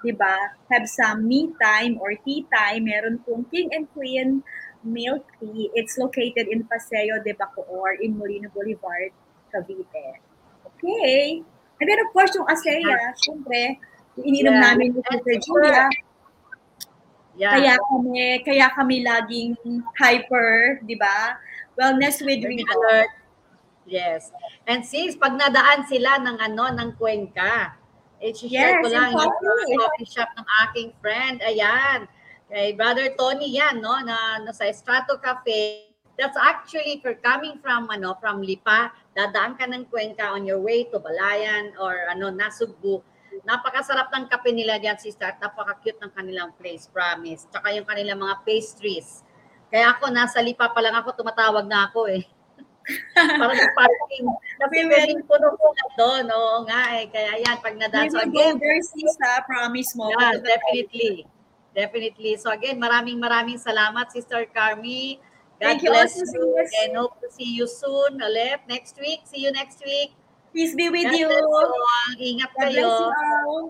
di ba, have some me time or tea time, meron pong King and Queen milk tea. It's located in Paseo de Bacoor in Molino Boulevard, Cavite. Okay. And then of course, yung Asea, syempre, yung ininom Yeah. namin And Sister Julia, Yeah. kaya kami, kaya kami laging hyper, di ba? Wellness with alert. Yes. And sis, pag nadaan sila ng ano, ng Cuenca, eh, share Yes, ko lang yung coffee. coffee shop ng aking friend. Ayan. Kay Brother Tony yan, no, na, na sa Strato Cafe. That's actually for coming from ano from Lipa, dadaan ka ng Cuenca on your way to Balayan or ano Nasugbu. Napakasarap ng kape nila diyan sister napaka-cute ng kanilang place, promise. Tsaka yung kanilang mga pastries. Kaya ako nasa Lipa pa lang ako tumatawag na ako eh. Para sa parking. Kasi We will- pwedeng puno po na doon. Oo nga eh. Kaya yan, pag nadaan. So again, there, sis, ha? Promise mo. Yeah, Punta tayo. definitely. Definitely. So again, maraming maraming salamat, Sister Carmi. God Thank you bless you sis. and hope to see you soon ulit next week. See you next week. Peace be with God you. bless you all. Ingat God bless kayo. you all.